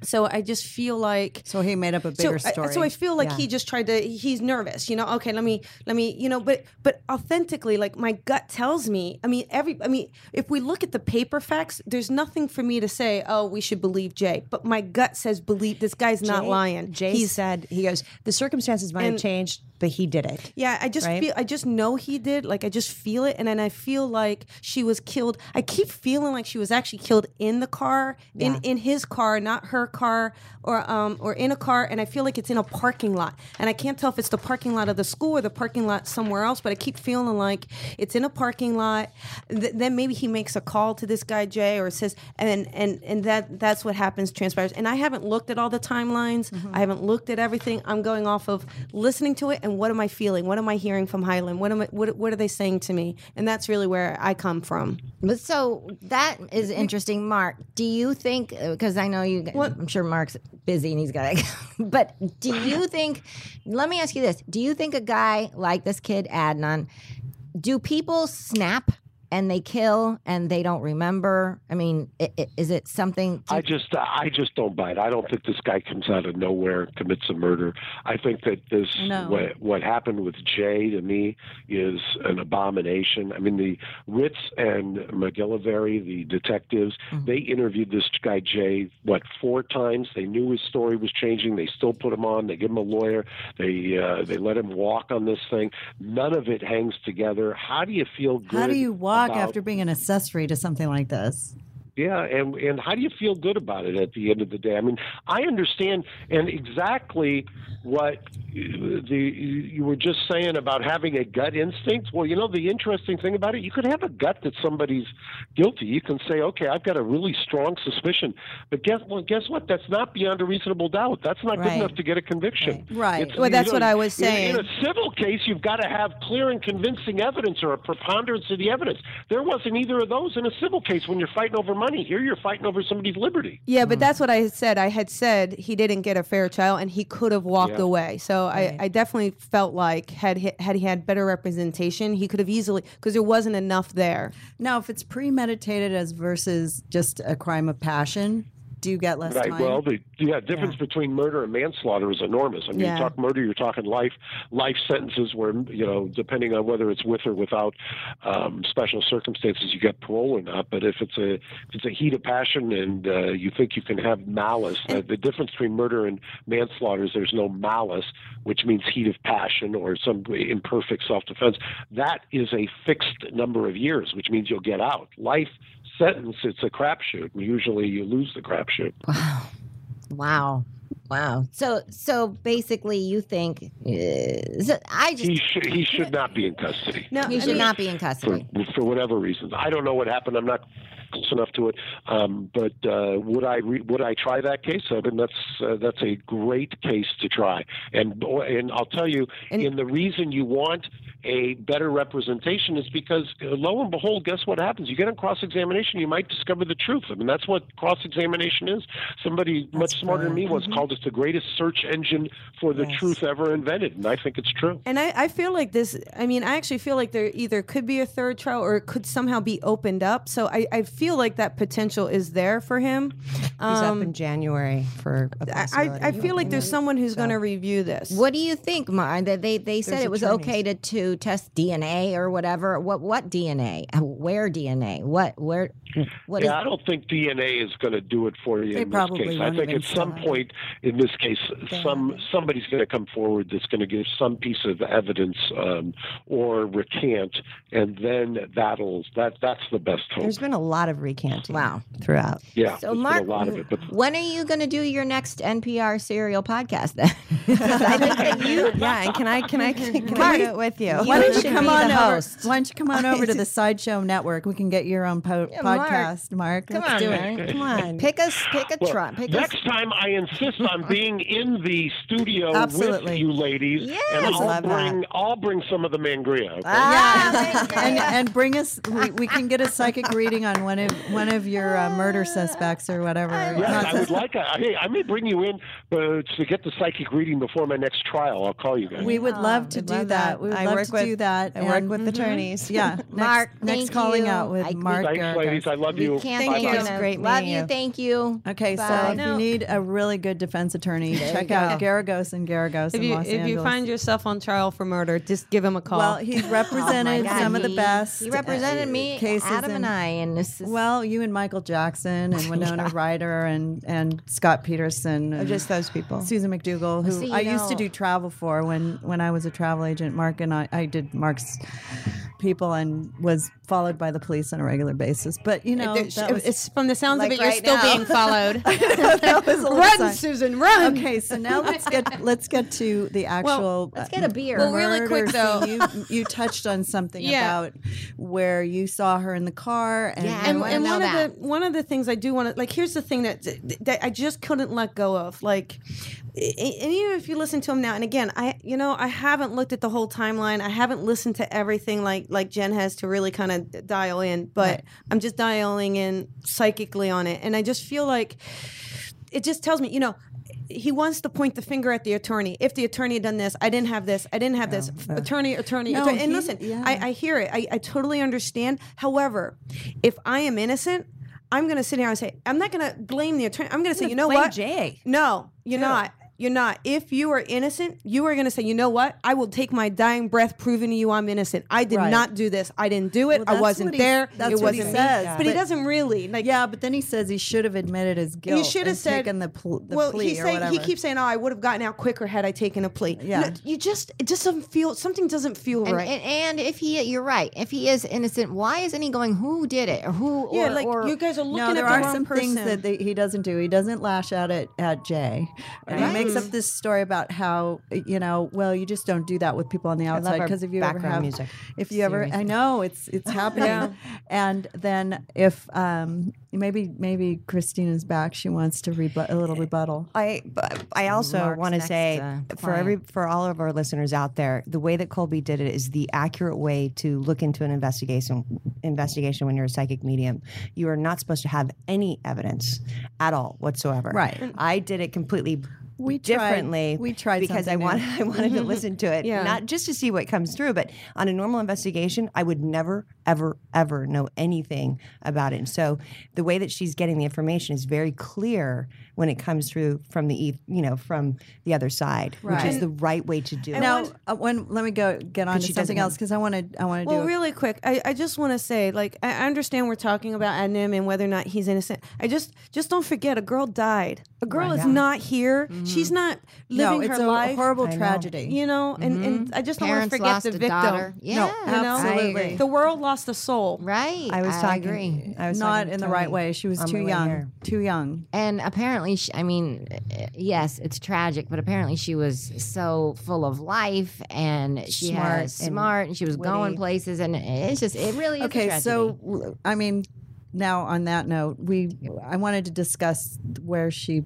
D: So I just feel like
A: so he made up a bigger
D: so, I-
A: story.
D: so I feel like
C: Yeah.
D: he just tried to. He's nervous, you know. Okay, let me, let me, you know. But, but authentically, like my gut tells me. I mean, every. I mean, if we look at the paper facts, there's nothing for me to say. Oh, we should believe Jay. But my gut says believe this guy's not lying.
C: Jay
D: He's
C: said he goes. The circumstances might have changed, but he did it.
D: yeah, I just
C: Right?
D: feel I just know he did. Like I just feel it and then I feel like she was killed. I keep feeling like she was actually killed in the car, in in his car, not her car or um or in a car and I feel like it's in a parking lot. And I can't tell if it's the parking lot of the school or the parking lot somewhere else, but I keep feeling like it's in a parking lot. Th- then maybe he makes a call to this guy Jay or says and and and that that's what happens transpires. And I haven't looked at all the timelines. I haven't looked at everything. I'm going off of listening to it and what am I feeling? What am I hearing from Highland? What am I what what are they saying to me? And that's really where I come from.
B: But so that is interesting, Mark. Do you think? Because I know you. I'm sure Mark's busy and he's got. to But do you think? Let me ask you this: Do you think a guy like this kid Adnan? Do people snap and they kill and they don't remember? I mean, is it something?
F: I just, I just don't buy it. I don't think this guy comes out of nowhere, and commits a murder. I think that this,
A: No.
F: what, what happened with Jay to me is an abomination. I mean, the Ritz and MacGillivary, the detectives, they interviewed this guy Jay what four times. They knew his story was changing. They still put him on. They give him a lawyer. They, uh, they let him walk on this thing. None of it hangs together. How do you feel good?
A: How do you walk
F: about-
A: after being an accessory to something like this?
F: Yeah, and and how do you feel good about it at the end of the day? I mean, I understand and exactly what uh, the you were just saying about having a gut instinct. Well, you know, the interesting thing about it, you could have a gut that somebody's guilty. You can say, okay, I've got a really strong suspicion, but guess well, guess what? That's not beyond a reasonable doubt. That's not good enough to get a conviction.
A: Right.
F: It's-
D: Well, that's
F: you
D: what I was
F: in-
D: saying.
F: In, a civil case, you've got to have clear and convincing evidence or a preponderance of the evidence. There wasn't either of those in a civil case when you're fighting over money. Here, you're fighting over somebody's liberty.
D: Yeah, but hmm. that's what I had said. I had said he didn't get a fair trial and he could have walked
F: Yeah.
D: away. So I, I definitely felt like had he, had he had better representation, he could have easily because there wasn't enough there.
A: Now, if it's premeditated as versus just a crime of passion, do you get less
F: Right.
A: time?
F: Well, the yeah difference between murder and manslaughter is enormous. I mean,
A: Yeah.
F: you talk murder, you're talking life life sentences where you know depending on whether it's with or without um, special circumstances, you get parole or not. But if it's a if it's a heat of passion and uh, you think you can have malice, uh, the difference between murder and manslaughter is there's no malice, which means heat of passion or some imperfect self defense. That is a fixed number of years, which means you'll get out. Life sentence, it's a crapshoot. and Usually, you lose the crapshoot.
B: Wow. Wow. So so basically you think uh, so I just
F: he should he should not be in custody
D: No,
B: he
D: I
B: should
D: mean-
B: not be in custody.
F: for whatever reasons. I don't know what happened. I'm not close enough to it. Um, but uh, would I re- would I try that case? I mean, that's uh, that's a great case to try. And and I'll tell you, and the reason you want a better representation is because uh, lo and behold, guess what happens? You get on cross examination, you might discover the truth. I mean, that's what cross examination is. Somebody much smarter than me once called it the greatest search engine for the truth ever invented, and I think it's true.
D: And I, I feel like this, I mean, I actually feel like there either could be a third trial or it could somehow be opened up. So I, I feel like that potential is there for him.
C: He's up
D: Um,
C: in January for a
D: I,
C: possibility.
D: I feel like there's someone who's going to review this.
B: What do you think, Mar? That they they said
C: There's
B: it was
C: attorneys.
B: okay to, to test DNA or whatever. What what DNA? Uh, Where DNA? What where? What is?
F: yeah, I don't think DNA is going to do it for you
A: They
F: in this
A: probably
F: case. I
A: won't
F: think at some point in this case, some somebody's going to come forward that's going to give some piece of evidence um, or recant, and then that'll that that's the best hope.
C: There's been a lot of recanting.
B: Wow.
C: Throughout.
F: yeah,
B: So Mark,
F: been a lot of it, but
B: when are you going to do your next NPR serial podcast? Then I think that you.
C: Yeah, and can I can I can, I
B: Mark,
C: do it with you?
B: you
A: why don't you come on
B: the
A: over? Why don't you come on over to the Sideshow Network? We can get your own po-
B: Mark.
A: podcast, Mark.
B: Come
A: Let's
B: on,
A: do
B: man.
A: it.
C: Come on.
B: Pick us. Pick a
F: Well,
B: trump. Pick us.
F: next time I insist on being in the studio with you ladies,
B: Yes.
F: and I'll
C: Love that.
F: bring I'll bring some of the mangria. Okay?
B: Ah,
A: and, and bring us. We, we can get a psychic reading on one of one of your uh, murder suspects or whatever.
F: Yes, I would like. A, hey, I may bring you in uh, to get the psychic reading before my next trial. I'll call you guys.
A: we would love to
C: We'd
A: do
C: love
A: that.
C: that.
A: We would
C: I
A: love
C: work
A: to
C: with-
A: do that.
C: I work
A: and-
C: with attorneys.
A: Yeah, next,
B: Mark,
A: next
B: thank
A: calling
B: you.
A: out with
B: I-
A: Mark.
F: Thanks,
A: Geragos.
F: ladies. I love you.
B: We can't
C: Thank
B: thank
C: you.
B: you.
C: It's great
B: Love you.
C: you.
B: Thank you.
A: Okay, so if you need a really good defense attorney,
B: There
A: check out
B: go.
A: Geragos and Geragos
D: if
A: in
D: you
A: Los
D: if
A: Angeles.
D: you find yourself on trial for murder, just give him a call.
A: well, he represented
B: God,
A: some of the best.
B: He represented
A: uh,
B: me,
A: cases
B: Adam
A: in-
B: and I, and this is
A: Well, you and Michael Jackson and Winona Ryder and and Scott Peterson
C: Or
A: and
C: just those people.
A: Susan McDougal, who
B: See, you
A: I used to do travel for when when I was a travel agent. Mark and I, I did Mark's people and was followed by the police on a regular basis. But you know,
D: It's-
A: was,
D: it's from the sounds
B: Like
D: of it, you're still
B: now.
D: being followed.
A: a
D: run,
A: sign.
D: Susan, run.
A: Okay, so now let's get let's get to the actual.
B: let's uh, get a beer.
D: Well, really quick, though-.
A: You you touched on something
D: Yeah.
A: about where you saw her in the car, and
B: Yeah,
D: and, and one
B: that.
D: of the one of the things I do want to like here's the thing that that I just couldn't let go of like and even if you listen to him now and again I you know I haven't looked at the whole timeline I haven't listened to everything like like Jen has to really kind of dial in but I'm just dialing in psychically on it and I just feel like it just tells me you know he wants to point the finger at the attorney. If the attorney had done this, I didn't have this. I didn't have this. Attorney, attorney,
A: No,
D: attorney. and
A: he-
D: listen,
A: yeah.
D: I, I hear it. I, I totally understand. However, if I am innocent, I'm going to sit here and say, I'm not going to blame the attorney. I'm going to say, you know what?
C: Jay.
D: No, you're not. You're not. If you are innocent, you are going to say, you know what? I will take my dying breath proving to you I'm innocent. I did
A: Right.
D: not do this. I didn't do it.
A: Well,
D: I wasn't
A: he-
D: there.
A: that's
D: it
A: what he
D: wasn't
A: says,
D: me. But, he doesn't really. Like,
A: yeah, but then he says he should have admitted his guilt.
D: you should have said
A: taken the, pl- the
D: well,
A: plea
D: he's
A: or
D: saying
A: whatever.
D: he keeps saying, "Oh, I would have gotten out quicker had I taken a plea."
A: Yeah.
D: No, you just it just doesn't feel something doesn't feel
B: And,
D: right.
B: and, and if he, you're right. If he is innocent, why isn't he going? Who did it? Or who?
D: yeah,
B: or,
D: like
B: or,
D: you guys are looking
A: no,
D: at
A: there
D: the
A: are some
D: person.
A: things that they, he doesn't do. He doesn't lash out at, at Jay. And he makes up this story about how, you know, well, you just don't do that with people on the outside because if you ever
C: background
A: have,
C: music.
A: if you ever, I know it's it's happening. And then if um, maybe maybe Christina's back, she wants to rebut a little rebuttal.
C: I I also want to say
B: uh,
C: for every for all of our listeners out there, the way that Colby did it is the accurate way to look into an investigation investigation when you're a psychic medium. You are not supposed to have any evidence at all whatsoever.
A: Right.
C: I did it completely
A: We tried-
C: differently.
A: we tried
C: because I want. I wanted to listen to it,
D: Yeah.
C: not just to see what comes through, but on a normal investigation, I would never, ever, ever know anything about it. And so the way that she's getting the information is very clear when it comes through from the e- you know from the other side, which is the right way to do it.
A: Now, uh, when let me go get on to something else because I want to. I want to
D: Well,
A: do. a-
D: really quick, I, I just want to say, like, I I understand we're talking about Adnan and whether or not he's innocent. I just just don't forget, a girl died. A girl is not here. She's not living
A: no, it's
D: her
A: a
D: life.
A: horrible
C: I know.
A: tragedy.
D: You know, and, and I just don't want
B: Parents
D: to forget
B: lost
D: the
B: a
D: victim.
B: daughter. Yeah,
D: you know?
A: absolutely.
D: The world lost a soul.
B: right.
C: I was talking.
B: agree.
C: I was
A: not
C: talking to
A: in the right way. She was too young. Too young.
B: And apparently, she, I mean, uh, yes, it's tragic, but apparently she was so full of life and she
C: Smart and
B: smart and she was going places, and it's just it really is
A: Okay, so I mean, now on that note, we I wanted to discuss where she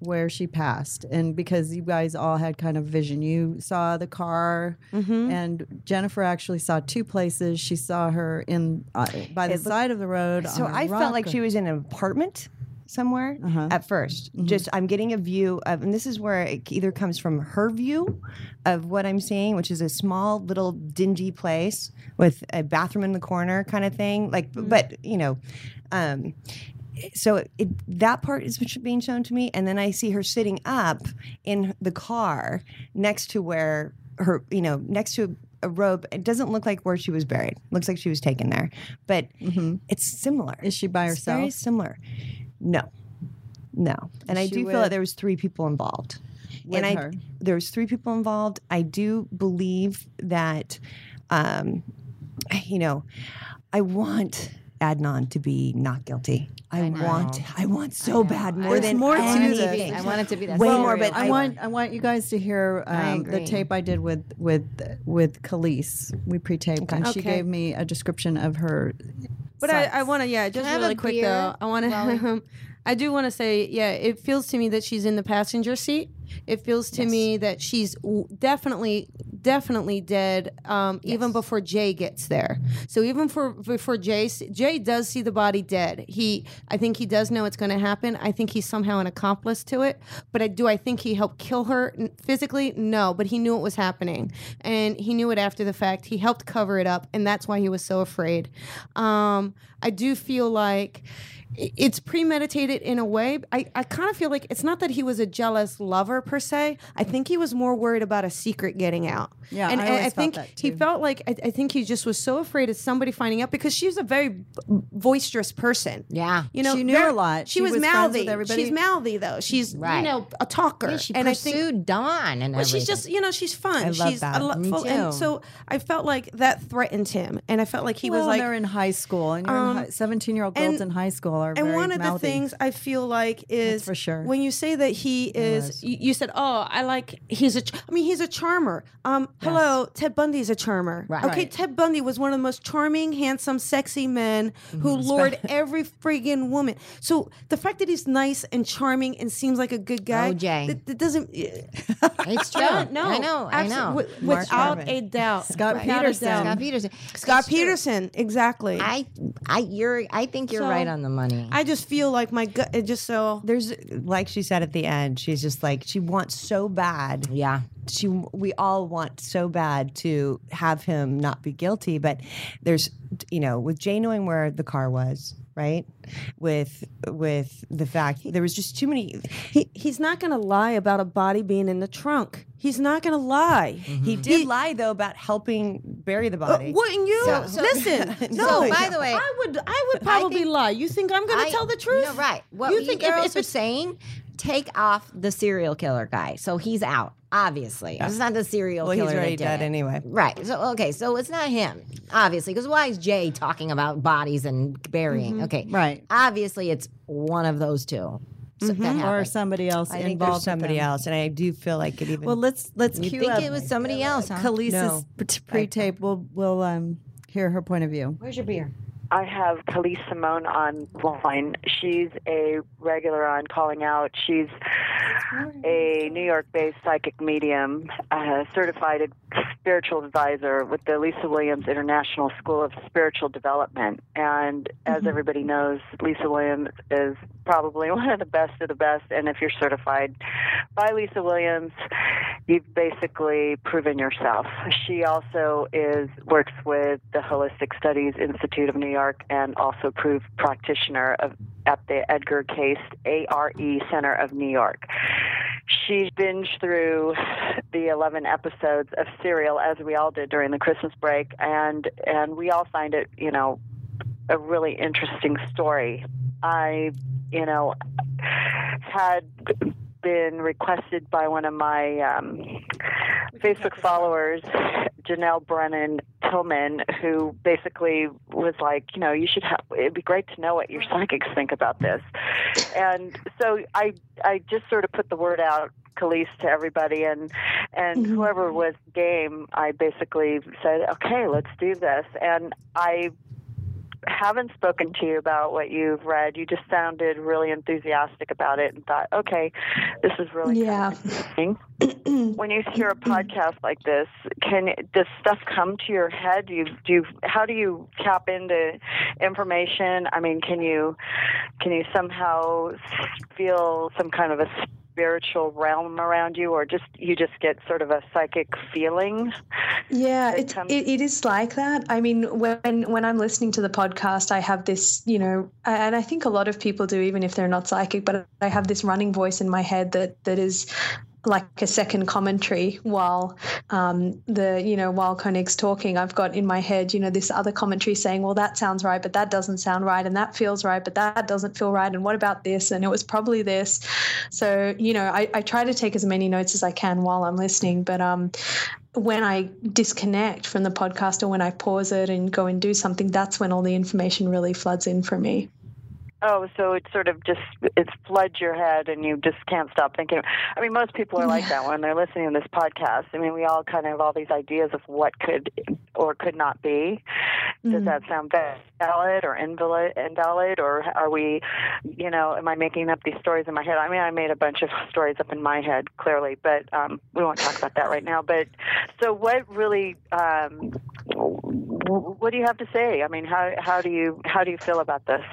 A: where she passed, and because you guys all had kind of vision, you saw the car,
C: Mm-hmm.
A: and Jennifer actually saw two places. She saw her in uh, by the
C: It looked-
A: side of the road.
C: So I felt like she was in an apartment somewhere
A: Uh-huh.
C: at 1st
A: Mm-hmm.
C: Just I'm getting a view of, and this is where it either comes from her view of what I'm seeing, which is a small little dingy place with a bathroom in the corner kind of thing. Like,
A: Mm-hmm.
C: but you know, um, so it, that part is being shown to me, and then I see her sitting up in the car next to where her, you know, next to a robe. It doesn't look like where she was buried. Looks like she was taken there, but it's similar.
A: Mm-hmm. Is she by
C: It's very
A: herself?
C: similar. No, no, and I do feel
A: with-
C: that there was three people involved.
A: With
C: and I,
A: her?
C: there was three people involved. I do believe that, um, you know, I want Adnan to be not guilty. I, want, I want so bad more
A: There's
C: than
A: more to
C: anything.
A: this.
B: I want it to be that
C: Way
B: serial
C: more, but
A: I
C: I-
A: want I want you guys to hear um, the tape I did with with with Khalees. We pre-taped, and she
D: Okay.
A: gave me a description of her.
D: But I. I want to, yeah, just really quick
B: beer,
D: though. I want
B: Wally?
D: to, I do want to say, yeah, it feels to me that she's in the passenger seat. It feels to me that she's w- definitely, definitely dead, um, even before Jay gets there. So even for before Jay, Jay does see the body dead. He, I think he does know it's going to happen. I think he's somehow an accomplice to it. But I do, I think he helped kill her physically. No, but he knew it was happening, and he knew it after the fact. He helped cover it up, and that's why he was so afraid. Um, I do feel like it's premeditated in a way. I, I kind of feel like it's not that he was a jealous lover per se. I think he was more worried about a secret getting out.
A: Yeah,
D: and,
A: I
D: and I think he felt like I, I think he just was so afraid of somebody finding out because she's a very boisterous person.
B: Yeah.
D: You know,
A: She knew
D: very-
A: a lot.
D: She,
A: She
D: was,
A: was
D: mouthy.
A: with everybody.
D: She's mouthy though. She's
B: Right.
D: you know a talker.
B: Yeah, she
D: and I
B: pursued
D: think
B: Dawn and
D: well, she's just you know she's fun.
C: I love
D: she's
C: that.
D: a lo-
B: Me
D: full- and so I felt like that threatened him, and I felt like he
A: well,
D: was like
A: they're in high school, and you're in um, high, seventeen-year-old girls
D: and-
A: in high school are
D: and
A: very
D: one of the things I feel like is
A: for sure.
D: when you say that he is, you, you said, "Oh, I like he's a." Ch- I mean, he's a charmer. Um, hello, Ted Bundy is a charmer.
B: Right.
D: Okay,
A: Right.
D: Ted Bundy was one of the most charming, handsome, sexy men who
A: Mm-hmm.
D: lured every friggin' woman. So the fact that he's nice and charming and seems like a good guy,
B: OJ.
D: that, that doesn't.
B: it's true.
D: No, no,
B: I know. I know.
D: wi-
C: Mark
D: without
C: Harmon.
D: a doubt.
A: Scott
D: Without a
A: Peterson.
B: Scott Peterson.
D: Scott Peterson, exactly. I,
B: I, I, you're. I think you're
D: So-
B: right on the money.
D: Just feel like my gut. It just so.
C: There's like she said at the end, she's just like she wants so bad.
B: yeah.
C: She we all want so bad to have him not be guilty, but there's you know with Jay knowing where the car was, right? With with the fact there was just too many.
D: He, he's not going to lie about a body being in the trunk. He's not going to lie.
C: He did lie though about helping bury the
D: Uh,
C: body.
D: wouldn't you?
B: So- so-
D: Listen,
C: No,
D: no.
B: by the way-
D: I would. I would probably
B: think-
D: lie. You think I'm going
B: I-
D: to tell the truth?
B: No, right. What
D: you
B: you,
D: think
B: girls
D: if
B: are saying? Take off the serial killer guy, so he's out. Obviously, it's not the serial
C: Well,
B: killer.
C: he's
B: that
C: already
B: did
C: dead
B: it.
C: anyway.
B: Right. So okay. So it's not him, obviously, because why is Jay talking about bodies and burying? Okay.
A: Right.
B: Obviously, it's one of those two. So that
A: or somebody else
C: I think
A: involved.
C: there's somebody
A: them.
C: else, and I do feel like it even.
A: Well, let's let's
B: You
A: cue
B: think
A: up
B: it was somebody else? Huh?
A: Khalees's
C: No.
A: pre-tape. We'll we'll um, hear her point of view.
B: Where's your beer?
G: I have Khalees Simone on line. She's a regular on calling out. She's a New York based psychic medium, a certified spiritual advisor with the Lisa Williams International School of Spiritual Development. And as
A: Mm-hmm.
G: everybody knows, Lisa Williams is probably one of the best of the best. And if you're certified by Lisa Williams, you've basically proven yourself. She also is works with the Holistic Studies Institute of New York and also proved practitioner of at the Edgar Cayce ARE Center of New York. She binged through the 11 episodes of Serial as we all did during the Christmas break and and we all find it, you know, a really interesting story. I, you know, had been requested by one of my um, Facebook followers, Janelle Brennan Tillman, who basically was like, you know, you should have. It'd be great to know what your psychics think about this. And so I, I just sort of put the word out. Khalees to everybody and and whoever was game I basically said okay let's do this and I haven't spoken to you about what you've read. You just sounded really enthusiastic about it and thought, okay, this is really
H: Yeah.
G: kind of interesting. when you hear a podcast like this, can does stuff come to your head? Do you do you, how do you tap into information? I mean, can you can you somehow feel some kind of a spiritual realm around you or just you just get sort of a psychic feeling?
H: Yeah, it,
G: comes-
H: it, it is like that. I mean, when when I'm listening to the podcast, I have this, you know, and I think a lot of people do, even if they're not psychic. But I have this running voice in my head that that is like a second commentary while um, the you know while Koenig's talking. I've got in my head, you know, this other commentary saying, "Well, that sounds right, but that doesn't sound right, and that feels right, but that doesn't feel right, and what about this? And it was probably this." So you know, I, I try to take as many notes as I can while I'm listening, but um, when I disconnect from the podcast or when I pause it and go and do something, that's when all the information really floods in for me.
G: Oh, so it sort of just it floods your head, and you just can't stop thinking. I mean, most people are like that when they're listening to this podcast. I mean, we all kind of have all these ideas of what could or could not be. Does that sound valid or invalid? Invalid, or are we, you know, am I making up these stories in my head? I mean, I made a bunch of stories up in my head, clearly, but um, we won't talk about that right now. But so, what really, um, what do you have to say? I mean, how how do you how do you feel about this?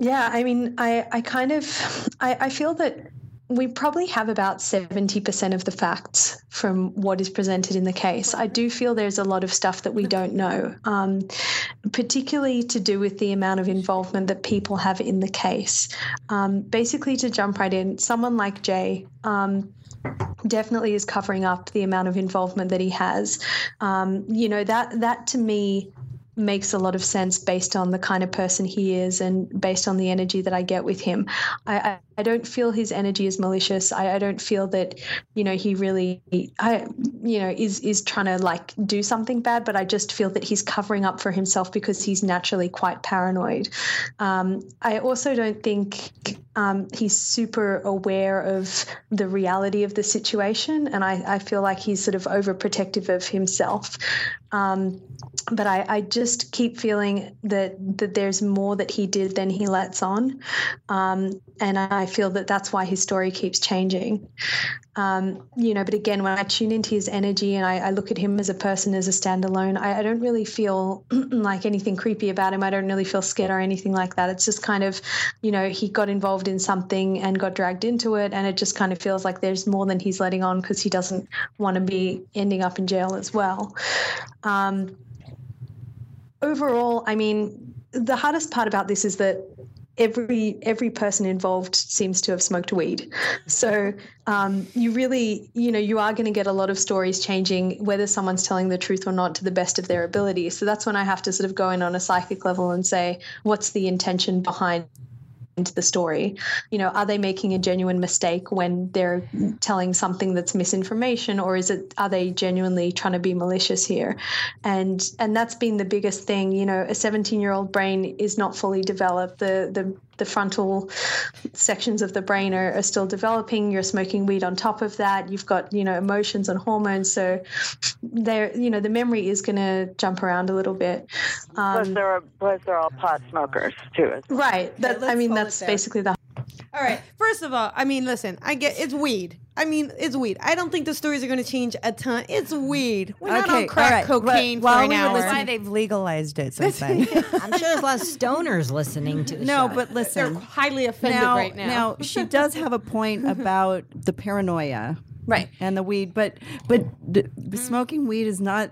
H: Yeah, I mean, I, I kind of, I, I feel that we probably have about 70% of the facts from what is presented in the case. I do feel there's a lot of stuff that we don't know, um, particularly to do with the amount of involvement that people have in the case. Um, basically, to jump right in, someone like Jay, um, definitely is covering up the amount of involvement that he has. Um, you know that that to me makes a lot of sense based on the kind of person he is and based on the energy that I get with him. I, I, don't feel his energy is malicious. I, I don't feel that, you know, he really, I, you know, is is trying to like do something bad. But I just feel that he's covering up for himself because he's naturally quite paranoid. Um, I also don't think um, he's super aware of the reality of the situation, and I, I feel like he's sort of overprotective of himself. Um, but I, I just keep feeling that that there's more that he did than he lets on, um, and I feel that that's why his story keeps changing. Um, you know, but again, when I tune into his energy and I, I look at him as a person, as a standalone, I, I don't really feel like anything creepy about him. I don't really feel scared or anything like that. It's just kind of, you know, he got involved in something and got dragged into it, and it just kind of feels like there's more than he's letting on because he doesn't want to be ending up in jail as well. Um, overall, I mean, the hardest part about this is that every every person involved seems to have smoked weed. So um, you really, you know, you are going to get a lot of stories changing whether someone's telling the truth or not to the best of their ability. So that's when I have to sort of go in on a psychic level and say, what's the intention behind into the story. You know are they making a genuine mistake when they're telling something that's misinformation or is it are they genuinely trying to be malicious here? And and that's been the biggest thing. You know a 17 year old brain is not fully developed. The the the frontal sections of the brain are, are still developing. You're smoking weed on top of that. You've got you know emotions and hormones. So there you know the memory is going to jump around a little bit.
G: Plus,
H: um,
G: they're plus they're all pot smokers too.
H: right. That, i mean that's basically the
D: All right. First of all, I mean, listen, I get it's weed. I mean, it's weed. I don't think the stories are going to change a ton. It's weed. We're not
A: Okay,
D: on crack
A: all right, but
D: cocaine for
A: while
D: an
A: we
D: hour.
C: That's why they've legalized it since then.
B: I'm sure there's a lot of stoners listening to the
A: No,
B: show.
A: but listen.
D: They're highly offended
A: Now,
D: right now.
A: now she does have a point about the paranoia.
C: Right.
A: And the weed, but but d- smoking weed is not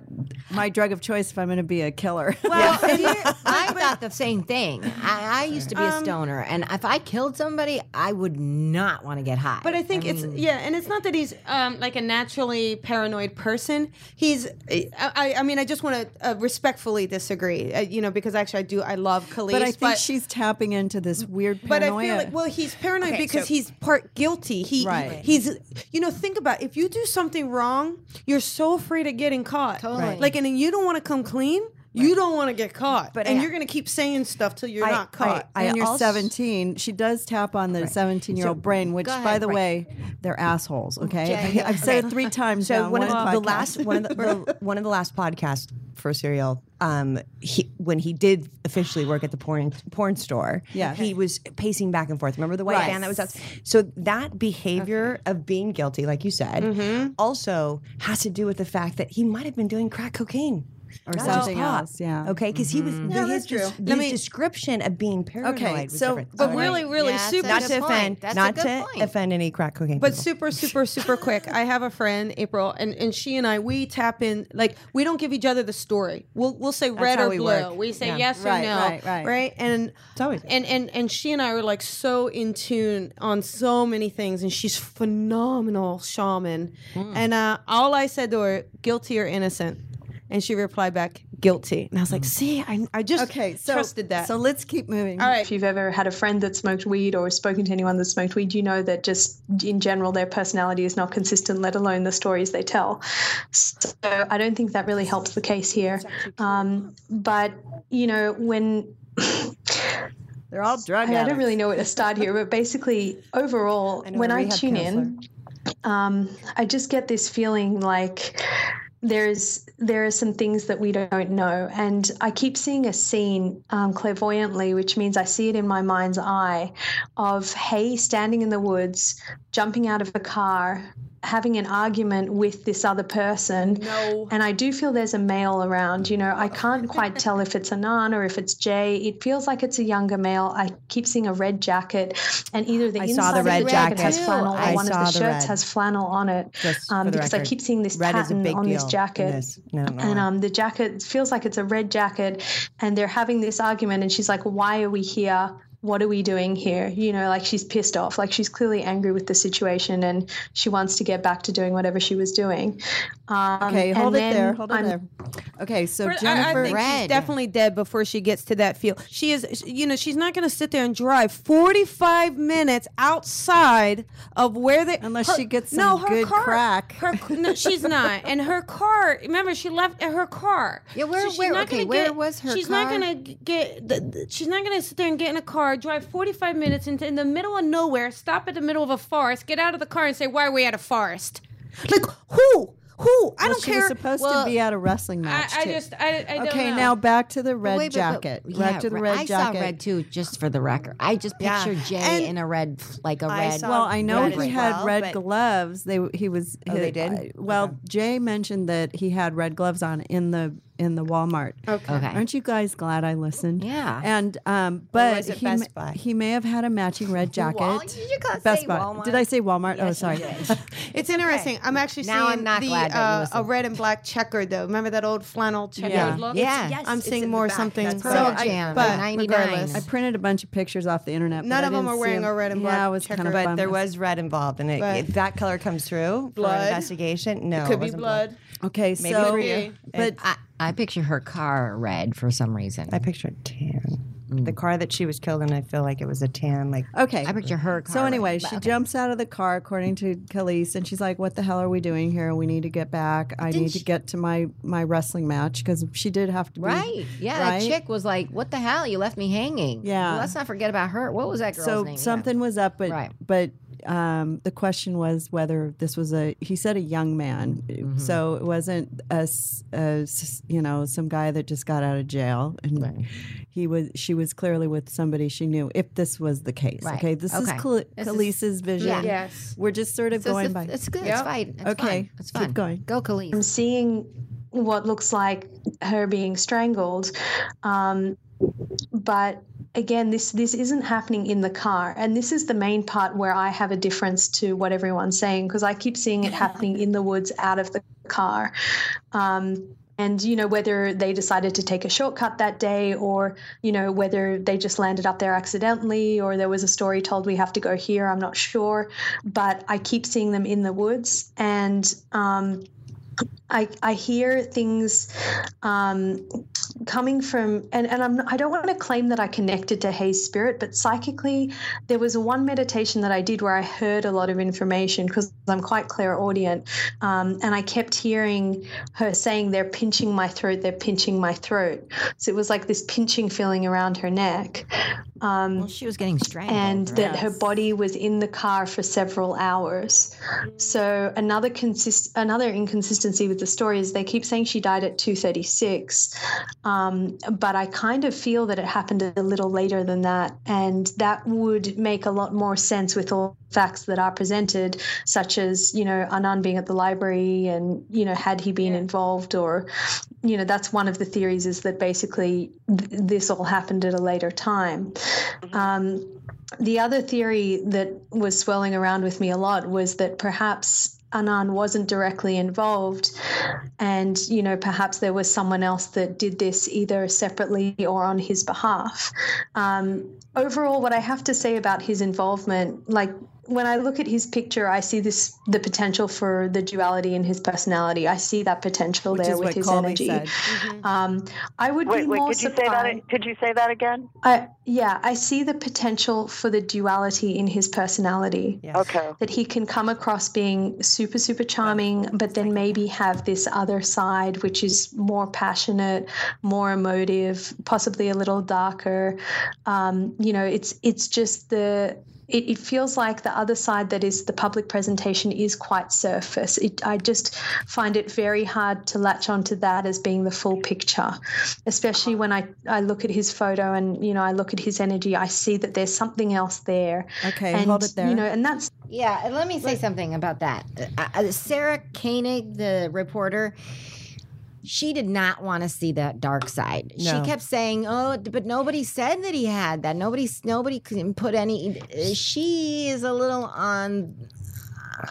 A: my drug of choice if I'm going to be a killer.
B: Well, I thought the same thing. I, I used to be
D: Um,
B: a stoner, and if I killed somebody, I would not want to get high.
D: But I think it's yeah, and it's not that he's um, like a naturally paranoid person. He's, I, I, I mean, I just want to uh, respectfully disagree. Uh, you know, because actually, I do, I love Khalees,
A: but I think she's tapping into this weird
D: But. I feel like, well, he's paranoid
C: Okay,
D: because
C: so-
D: he's part guilty. He,
A: Right.
D: he's, you know, think about it. if you do something wrong, you're so afraid of getting caught.
B: Totally.
D: Like, and then you don't want to come clean. You don't want to get caught,
C: But
D: and
C: I-
D: you're going to keep saying stuff till you're
C: I-
D: not caught.
C: I
A: and you're
C: also-
A: 17. She does tap on the 17 year old brain, which,
B: Go
A: by the
B: Right.
A: way, they're assholes. Okay,
B: Jay,
A: I've said it three times.
C: So
A: on
C: one of the, the last one of the, the one of the last podcasts for Serial, um, he when he did officially work at the porn porn store,
A: Yeah.
C: he was pacing back and forth. Remember the white
A: Right.
C: van that was us. So that behavior of being guilty, like you said,
A: Mm-hmm.
C: also has to do with the fact that he might have been doing crack cocaine.
A: Or
C: Not just
A: something
C: pot.
A: else. Yeah.
C: Okay, because he was
D: Yeah,
C: his,
D: true.
C: his
D: me-
C: description of being paranoid
A: Okay,
C: was
A: so-
C: different.
D: but
C: So,
D: really, really
B: Yeah,
D: super.
C: not to
B: point.
C: offend,
B: That's
C: not to
B: point.
C: offend any crack cocaine.
D: But
C: people.
D: super, super, super quick. I have a friend, April, and, and she and I we tap in like we don't give each other the story. We'll we'll say red or
C: we
D: blue.
C: work.
D: We say
C: Yeah.
D: yes or no.
A: right, right. right.
D: And
C: It's always-
D: and and and she and I are like so in tune on so many things, and she's phenomenal shaman.
C: Hmm.
D: And uh, all I said to her, guilty or innocent, and she replied back, guilty. And I was like, see, I I just
A: Okay, so
D: trusted that.
A: So let's keep moving.
D: all right.
H: If you've ever had a friend that smoked weed or spoken to anyone that smoked weed, you know that just in general their personality is not consistent, let alone the stories they tell. So I don't think that really helps the case here. Um, but, you know, when
A: They're all drug
H: I, I don't really know where to start here, but basically, overall,
C: I
H: when I
C: rehab
H: tune in, um, I just get this feeling like there's there are some things that we don't know, and I keep seeing a scene um, clairvoyantly, which means I see it in my mind's eye, of Hae standing in the woods, jumping out of a car, having an argument with this other person.
D: No.
H: And I do feel there's a male around. You know, I can't quite tell if it's Anan or if it's Jay. It feels like it's a younger male. I keep seeing a red jacket, and either the
C: I
H: inside
C: saw the
H: of
C: red
H: the jacket,
C: jacket.
H: has
B: too.
H: flannel, or
C: I
H: one of the
C: the
H: shirts
C: red.
H: has flannel on it. Um,
C: for the
H: because I keep seeing this
C: red
H: pattern on this jacket.
C: this. I don't
H: And um, the jacket feels like it's a red jacket, and they're having this argument. And she's like, "Why are we here? What are we doing here?" You know, like she's pissed off. Like she's clearly angry with the situation, and she wants to get back to doing whatever she was doing. Um,
A: Okay, hold it there. Hold it
H: I'm-
A: there. Okay, so
D: But I-
A: Jennifer.
D: I, think she's definitely dead before she gets to that field. She is, you know, she's not going to sit there and drive 45 minutes outside of where they.
A: Unless
D: her-
A: she gets
D: no, her
A: good
D: car,
A: crack.
D: Her, no, she's not. And her car. Remember, she left her car.
B: Yeah, where-
D: So she's
B: where-
D: not
B: okay,
D: gonna
B: where
D: get-
B: was her car?
D: She's
B: car?
D: not going to get. The, the- she's not going to sit there and get in a car, drive 45 minutes into in the middle of nowhere, stop at the middle of a forest, get out of the car, and say, "Why are we at a forest?" Like who? Who? I
A: well,
D: don't
A: she
D: care.
A: was supposed
B: Well,
A: to be at a wrestling match.
D: I
A: too.
D: just, I, I don't
A: okay,
D: know.
A: now back to the red
B: Wait, but- but-
A: jacket.
B: yeah,
A: back to the
B: re-
A: red
B: I
A: jacket.
B: saw red too, just for the record. I just
C: Yeah.
B: pictured Jay
D: And-
B: in a red, like a
C: I
B: red.
C: saw-
A: Well, I know
C: red
A: he
C: as
A: had
C: well,
A: red
C: but-
A: gloves. They he was.
C: Oh, they
A: he-
C: did?
A: I- well,
C: Okay.
A: Jay mentioned that he had red gloves on in the in the Walmart.
D: Okay.
B: Okay.
A: Aren't you guys glad I listened?
B: Yeah.
A: And um, but he
C: Best Buy?
A: he may have had a matching red jacket.
B: Wal- did you guys
A: Best
B: say
A: Buy.
B: Walmart?
A: Did I say Walmart? oh, sorry.
D: It's interesting. I'm actually
B: Now
D: seeing
B: I'm not
D: the,
B: glad
D: uh, a red and black checkered though. Remember that old flannel checkered
A: Yeah.
D: look?
B: Yeah.
C: Yes,
D: I'm seeing more something.
C: That's
D: so
B: Pearl
D: I-
B: Jam,
D: but
B: 99.
D: regardless,
A: I printed a bunch of pictures off the internet.
D: None of them
A: didn't
D: are wearing a red and
A: Yeah,
D: black
A: I was kind of.
C: But there was red involved, and it, if that color comes through
D: Blood.
C: investigation, no,
D: could be
C: wasn't
D: blood.
A: Okay,
C: Maybe
A: so
C: for you.
A: but
B: I, I picture her car red for some reason.
C: I pictured tan. Mm. The car that she was killed in, I feel like it was a tan. Like
A: okay.
B: I picture her car.
A: So anyway,
B: but
A: she
B: okay.
A: jumps out of the car, according to Khalees, and she's like, "What the hell are we doing here? We need to get back. I
B: Didn't
A: need to get to my my wrestling match because she did have to be
B: Right. Yeah,
A: right?
B: that chick was like, "What the hell? You left me hanging."
A: Yeah.
B: Well, let's not forget about her. What was that girl's
A: so
B: name? Yeah.
A: something was up, but
B: Right.
A: but um, the question was whether this was a. He said a young man, so it wasn't a, s- a s- you know some guy that just got out of jail, and he was. She was clearly with somebody she knew. If this was the case,
B: Right.
A: okay, this
B: Okay.
A: is Khal-
B: This
A: vision.
B: Yeah.
D: Yes.
A: We're just sort of
B: So
A: going
B: it's,
A: by.
B: it's good. It's fine. It's
A: Okay.
B: fine. It's
A: Keep going.
B: Go, Khalees.
H: I'm seeing what looks like her being strangled. Um, but again, this this isn't happening in the car, and this is the main part where I have a difference to what everyone's saying because I keep seeing it happening in the woods out of the car. Um, and you know whether they decided to take a shortcut that day or you know whether they just landed up there accidentally or there was a story told we have to go here i'm not sure. But i keep seeing them in the woods. And um, I, I hear things um, coming from, and, and I'm, I don't want to claim that I connected to Hae's Spirit, but psychically, there was one meditation that I did where I heard a lot of information because I'm quite clairaudient. Um, and I kept hearing her saying, They're pinching my throat, they're pinching my throat. So it was like this pinching feeling around her neck. Um,
B: well, she was getting strangled.
H: and
B: right?
H: that her body was in the car for several hours. So another consist another inconsistency with the story is they keep saying she died at 2:36, um, but I kind of feel that it happened a little later than that, and that would make a lot more sense with all facts that are presented, such as you know Anand being at the library, and you know had he been involved, or you know that's one of the theories is that basically th- this all happened at a later time. Um, the other theory that was swirling around with me a lot was that perhaps Anand wasn't directly involved, and you know perhaps there was someone else that did this either separately or on his behalf. Um, overall, what I have to say about his involvement, like when I look at his picture, I see this the potential for the duality in his personality. I see that potential
A: Which
H: there
A: is
H: with
A: what
H: his
A: Colby
H: energy.
A: said.
H: Um, I would
G: Wait,
H: be
G: wait,
H: more
G: could you say
H: surprised.
G: that? Could you say that again?
H: I, yeah, I see the potential for the duality in his personality.
G: Okay.
H: That he can come across being super, super charming, but then maybe have this other side, which is more passionate, more emotive, possibly a little darker. Um, you know, it's it's just the. It, it feels like the other side that is the public presentation is quite surface. It, I just find it very hard to latch onto that as being the full picture, especially when I, I look at his photo and you know I look at his energy. I see that there's something else there.
A: Okay,
H: and,
A: hold it there.
H: You know, and that's
B: Yeah, and let me say something about that. Uh, uh, Sarah Koenig, the reporter, she did not want to see that dark side.
C: No.
B: She kept saying, "Oh, but nobody said that he had that. Nobody, nobody can put any." Eh, she is a little on.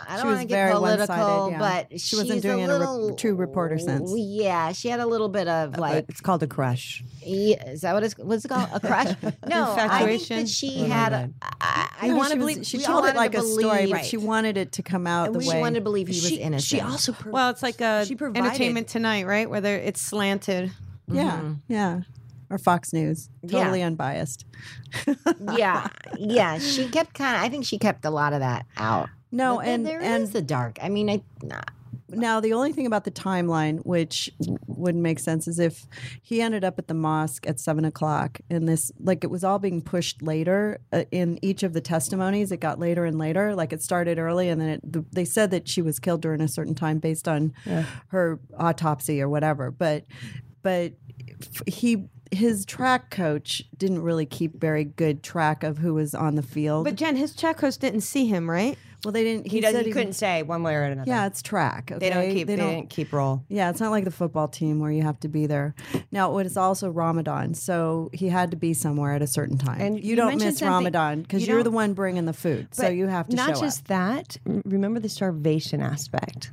B: I don't
A: was
B: want to
A: very
B: get
A: one-sided,
B: political,
A: yeah.
B: but
A: She wasn't
B: she's
A: doing it in a re- true reporter sense.
B: Yeah, she had a little bit of like
C: it's called a crush.
B: yeah, is that what it's what's it called? A crush? No, I think that she
C: Oh,
B: had.
C: my
B: A, I, I
A: No,
B: want to believe
A: she told it
B: wanted
A: like
B: to
A: a story,
B: believe-
A: but she wanted it to come out the
B: she
A: way.
B: She wanted to believe he was
C: she,
B: innocent.
C: She also pro-
D: Well, it's like a
C: She provided-
D: entertainment tonight, right? Whether it's slanted.
A: yeah,
B: Mm-hmm.
A: yeah, or Fox News, totally unbiased.
B: yeah, yeah. She kept kind of. I think she kept a lot of that out.
A: No,
B: But
A: and
B: there
A: and
B: is the dark. I mean, I. nah.
A: Now, the only thing about the timeline, which wouldn't make sense, is if he ended up at the mosque at seven o'clock, and this, like, it was all being pushed later uh, in each of the testimonies. It got later and later. Like, it started early, and then it, the, they said that she was killed during a certain time based on her autopsy or whatever. But, but f- he. His track coach didn't really keep very good track of who was on the field.
D: But Jen, his track coach didn't see him, right?
A: Well, they didn't.
C: he,
A: He,
C: does,
A: said
C: he couldn't say one way or another.
A: Yeah, it's track.
C: they don't keep. They,
A: don't-
C: didn't keep roll.
A: yeah, it's not like the football team where you have to be there. Now, it is also Ramadan, so he had to be somewhere at a certain time.
C: And you
A: you, don't miss Ramadan because
C: you
A: are the one bringing the food, so you have to
C: not just
A: up.
C: that. Remember the starvation aspect,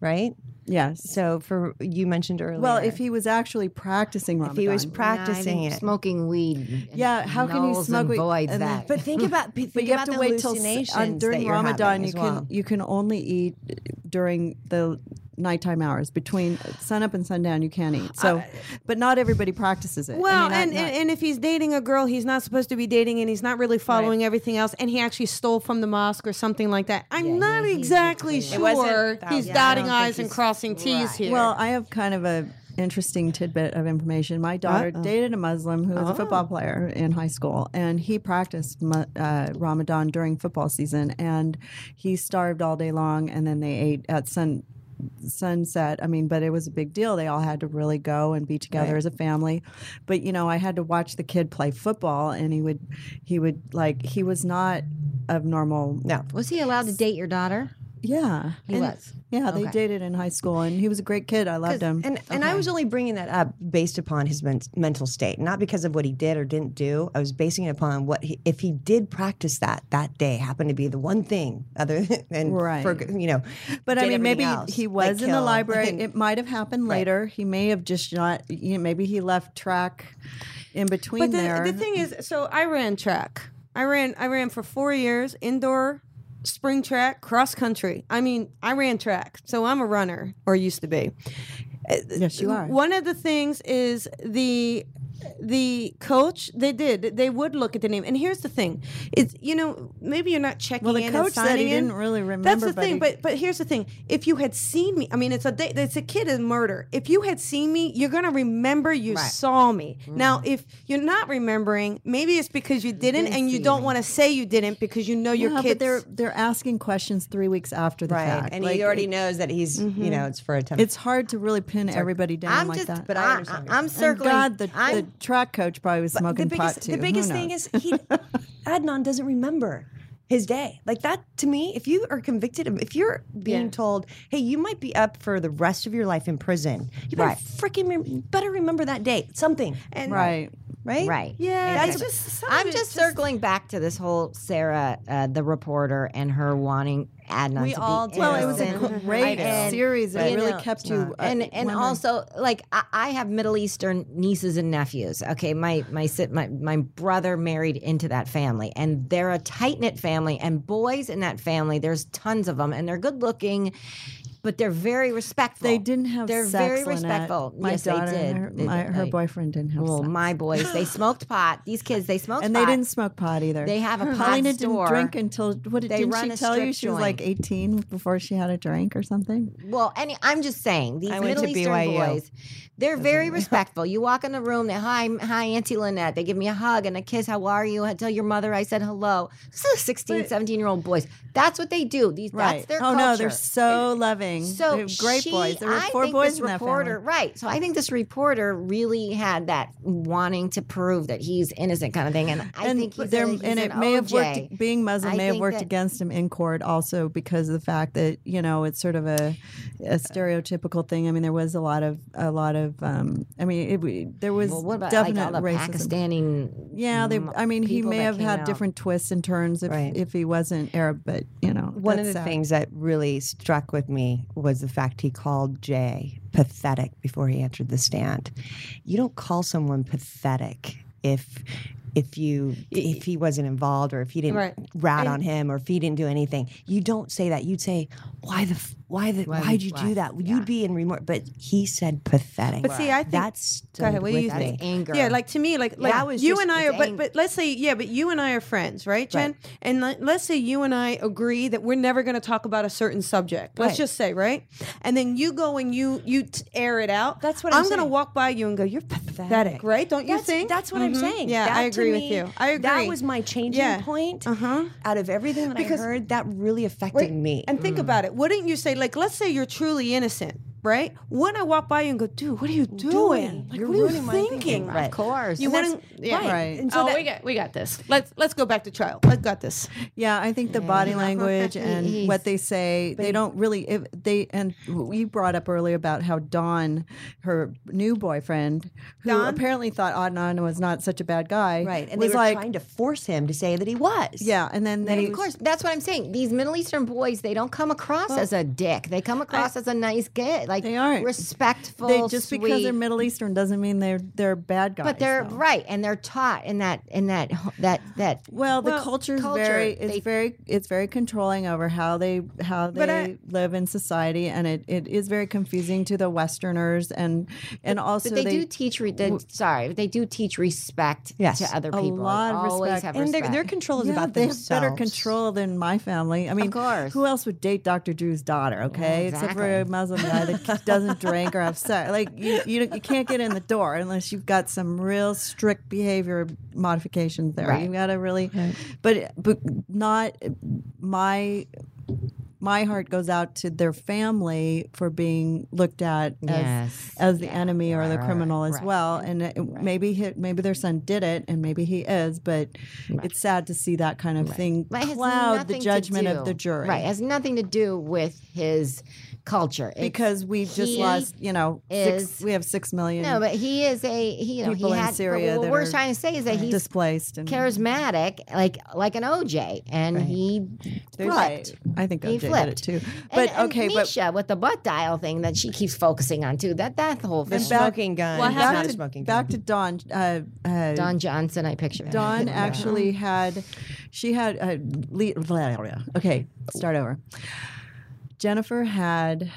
C: right?
A: Yes.
C: So for you mentioned earlier.
A: Well, if he was actually practicing Ramadan,
C: if he was practicing
B: think
C: it,
B: smoking weed.
A: Yeah, how can you
B: nulls
A: smoke
B: and
A: weed?
B: voids
A: And
B: that?
C: but think about think
A: but you have to
C: the
A: wait till s-
C: uh,
A: hallucinations during Ramadan. You
C: as
A: can
C: well.
A: you can only eat during the nighttime hours between sunup and sundown. You can't eat. So, but not everybody practices it. I
D: Well,
A: mean,
D: and,
A: not-
D: and and if he's dating a girl he's not supposed to be dating, and he's not really following everything else, and he actually stole from the mosque or something like that, I'm
B: Yeah,
D: not
B: he-
D: exactly
B: basically-
D: sure he's.
B: Yeah,
D: dotting
B: don't
D: I's and
B: he's-
D: crossing T's
B: right.
D: here.
A: Well, I have kind of a interesting tidbit of information. My daughter dated a Muslim who was a football player in high school, and he practiced uh, Ramadan during football season, and he starved all day long, and then they ate at sun sunset. I mean, but it was a big deal. They all had to really go and be together as a family. But you know, I had to watch the kid play football, and he would, he would like he was not of normal.
C: No.
B: Was he allowed to date your daughter?
A: Yeah,
B: He
A: And-
B: was.
A: Yeah, they
B: Okay.
A: dated in high school, and he was a great kid. I loved him.
C: And and I was only bringing that up based upon his men- mental state, not because of what he did or didn't do. I was basing it upon what he, if he did practice that that day happened to be the one thing other than
A: Right.
C: for you know.
A: But I mean, maybe
C: else,
A: he
C: like
A: was in the library. It might have happened
C: Right.
A: later. He may have just not. You know, maybe he left track in between
D: But the,
A: there.
D: the thing is, so I ran track. I ran I ran for four years indoor, spring track, cross country. I mean, I ran track, so I'm a runner or used to be.
A: yes, you uh, are.
D: One of the things is the the coach they did. They would look at the name. And here's the thing. It's you know maybe you're not checking
A: Well, the
D: in
A: coach said
D: signing
A: he
D: in.
A: didn't really
D: that's the
A: but
D: thing.
A: he-
D: but but here's the thing. If you had seen me i mean it's a it's a kid in murder. If you had seen me you're gonna remember you saw me.
A: Mm-hmm.
D: now if you're not remembering maybe it's because you didn't and you don't want to say you didn't because you know your
A: yeah, but they're they're asking questions three weeks after the
C: Right,
A: fact,
C: and
A: Like,
C: he already
A: it-
C: knows that he's you know it's for a time.
A: It's hard to really pin everybody down
B: I'm
A: like
B: just,
A: that.
B: but
C: I
B: I, I,
A: And
B: circling.
A: God, the, the
B: I'm,
A: track coach probably was smoking
C: the biggest,
A: pot too.
C: the biggest thing is he Adnan doesn't remember his day like that to me if you are convicted of if you're being
D: Yeah.
C: told hey you might be up for the rest of your life in prison you better
B: Right.
C: freaking rem- better remember that day something
D: and
A: right.
C: right
B: right.
D: yeah
C: That's
D: it's just
B: I'm
D: it
B: just circling back to this whole Sarah, uh, the reporter, and her wanting Adnan
C: We
B: to
C: all
B: be
C: did.
A: Well, it was a great
B: And,
A: series. It really
B: know,
A: kept you. uh,
B: and and
A: wondering.
B: also like I, I have Middle Eastern nieces and nephews. Okay, my my si- my my brother married into that family, and they're a tight knit family. And boys in that family, there's tons of them, and they're good looking, but they're very respectful.
A: they didn't have
B: They're
A: sex,
B: very respectful.
A: My
B: yes,
A: daughter,
B: they did.
A: her,
B: They-
A: my, her boyfriend didn't have
B: Well,
A: sex.
B: my boys, they smoked pot. These kids, they smoked
A: and
B: pot.
A: they didn't smoke pot either.
B: They have a pot
A: Paulina
B: store.
A: didn't drink until what did
B: They
A: didn't she tell you she was
B: joint.
A: like 18 before she had a drink or something?
B: Well, any, I'm just saying these Middle Eastern
C: BYU.
B: boys, they're very respectful. You walk in the room, they hi, hi, Auntie Lynette. They give me a hug and a kiss. How are you? I tell your mother I said hello. This is 16, 17 year old boys. That's what they do. These
A: Right.
B: that's their
A: oh
B: culture.
A: no, they're so loving.
B: So
A: They're great
B: she-
A: boys. There were
B: I
A: four boys
B: this
A: in that
B: reporter,
A: family.
B: right? So I think this reporter really had that wanting to prove that he's innocent kind of thing, and I
A: and
B: think he's,
A: there,
B: he's
A: and
B: an
A: it may have worked. Being Muslim
B: I
A: may have worked
B: that-
A: against him in court also because of the fact that you know it's sort of a, a stereotypical thing. I mean, there was a lot of a lot of. Um, I mean, it, there was
B: Well, what about like
A: definite
B: all the
A: racism.
B: Pakistani?
A: Yeah, they.
B: m-
A: I mean, he may have had
B: out?
A: different twists and turns if
C: Right.
A: if he wasn't Arab, but you know,
C: One of the
A: sad.
C: things that really struck with me was the fact he called Jay pathetic before he entered the stand. You don't call someone pathetic if if you if he wasn't involved or if he didn't
D: Right.
C: rat
D: And-
C: on him or if he didn't do anything. You don't say that. You'd say, "Why the why the
B: Why
C: would you
B: why?
C: do that?" You'd be in remorse. But he said pathetic.
D: But see, I think-
C: that's
D: Go ahead. What do you think?
B: anger.
D: Yeah, like to me, like like
C: That was
D: you
C: just-
D: and I are, but but let's say yeah, but you and I are friends, right, Jen?
C: Right.
D: And let, let's say you and I agree that we're never going to talk about a certain subject. Let's just say, right? And then you go and you you t- air it out.
C: That's what I'm
D: I'm going to walk by you and go, "You're pathetic," right? Don't you
C: That's,
D: think?
C: that's what I'm
D: Mhm.
C: saying.
D: Yeah,
C: That
D: I
C: to
D: agree with you. I agree.
C: That was my changing
D: Yeah.
C: point.
D: Uh-huh.
C: Out of everything that
D: Because-
C: I heard, that really affected
D: Right.
C: me.
D: And think about it. Wouldn't you say, like, let's say you're truly innocent, right? Wouldn't I walk by you and go, dude, what are you doing?
C: doing?
D: Like,
C: You're
D: what are you thinking?
C: thinking. Right.
B: Of course.
D: You
C: And
D: wouldn't, yeah.
C: right.
A: Right.
C: And oh, so
D: oh,
C: that-
D: we got we got this. Let's let's go back to trial. I got this.
A: Yeah, I think the body language and
B: He's-
A: what they say, they don't really. If they and we brought up earlier about how Don, her new boyfriend, who
D: Don?
A: apparently thought Adnan was not such a bad guy,
C: Right. And
A: was
C: they were
A: like,
C: trying to force him to say that he was.
A: yeah, and then they
B: of course, that's what I'm saying. These Middle Eastern boys, they don't come across as a dick. They come across as a nice kid, like
A: They aren't.
B: respectful.
A: they just because they're. Middle Eastern doesn't mean they're they're bad guys.
B: but they're
A: though.
B: right, and they're taught in that in that that that.
A: Well, the
B: Well,
A: culture is
B: culture,
A: very it's
B: they-
A: very it's very controlling over how they how they
D: I-
A: live in society, and it, it is very confusing to the Westerners, and and also
B: But they, do teach. Re- the, sorry, they do teach respect
C: Yes.
B: to other people.
A: A
B: people.
A: lot of
B: Always
A: respect.
C: And their,
B: respect.
C: their control is
A: yeah,
C: about
A: they have
C: themselves.
A: better control than my family. I mean,
B: course.
A: who else would date Dr. Drew's daughter? Okay, except for a. Muslim guy that doesn't drink or have sex. Like you, you, you can't get in the door unless you've got some real strict behavior modifications there.
B: Right.
A: You've got to really, but but not my. My heart goes out to their family for being looked at
B: Yes.
A: as, as the enemy or the criminal as
B: right.
A: well. And maybe he, maybe their son did it, and maybe he is. But it's sad to see that kind of thing cloud the judgment
B: do-
A: of the jury.
B: Right. It has nothing to do with his culture. It's-
A: because we just lost, you know, six,
B: is-
A: we have six million
B: No, but he is a he. You know,
A: People
B: he
A: in
B: had,
A: Syria
B: what
A: that
B: we're
A: are
B: trying to say is that he's
A: displaced and
B: charismatic, like like an OJ, and he
A: right.
B: flipped.
A: I think
B: He
A: OJ did it
B: flipped.
A: too. But
B: and
A: okay, but
B: Nisha with the butt dial thing that she keeps focusing on too. That that whole
C: The
B: thing.
C: smoking gun.
A: well,
C: It's
A: back
C: not
A: to,
C: a smoking
A: back to Don. Uh, uh,
B: Don Johnson, I picture.
A: Don actually had, she had, uh, le- okay, start over. Jennifer had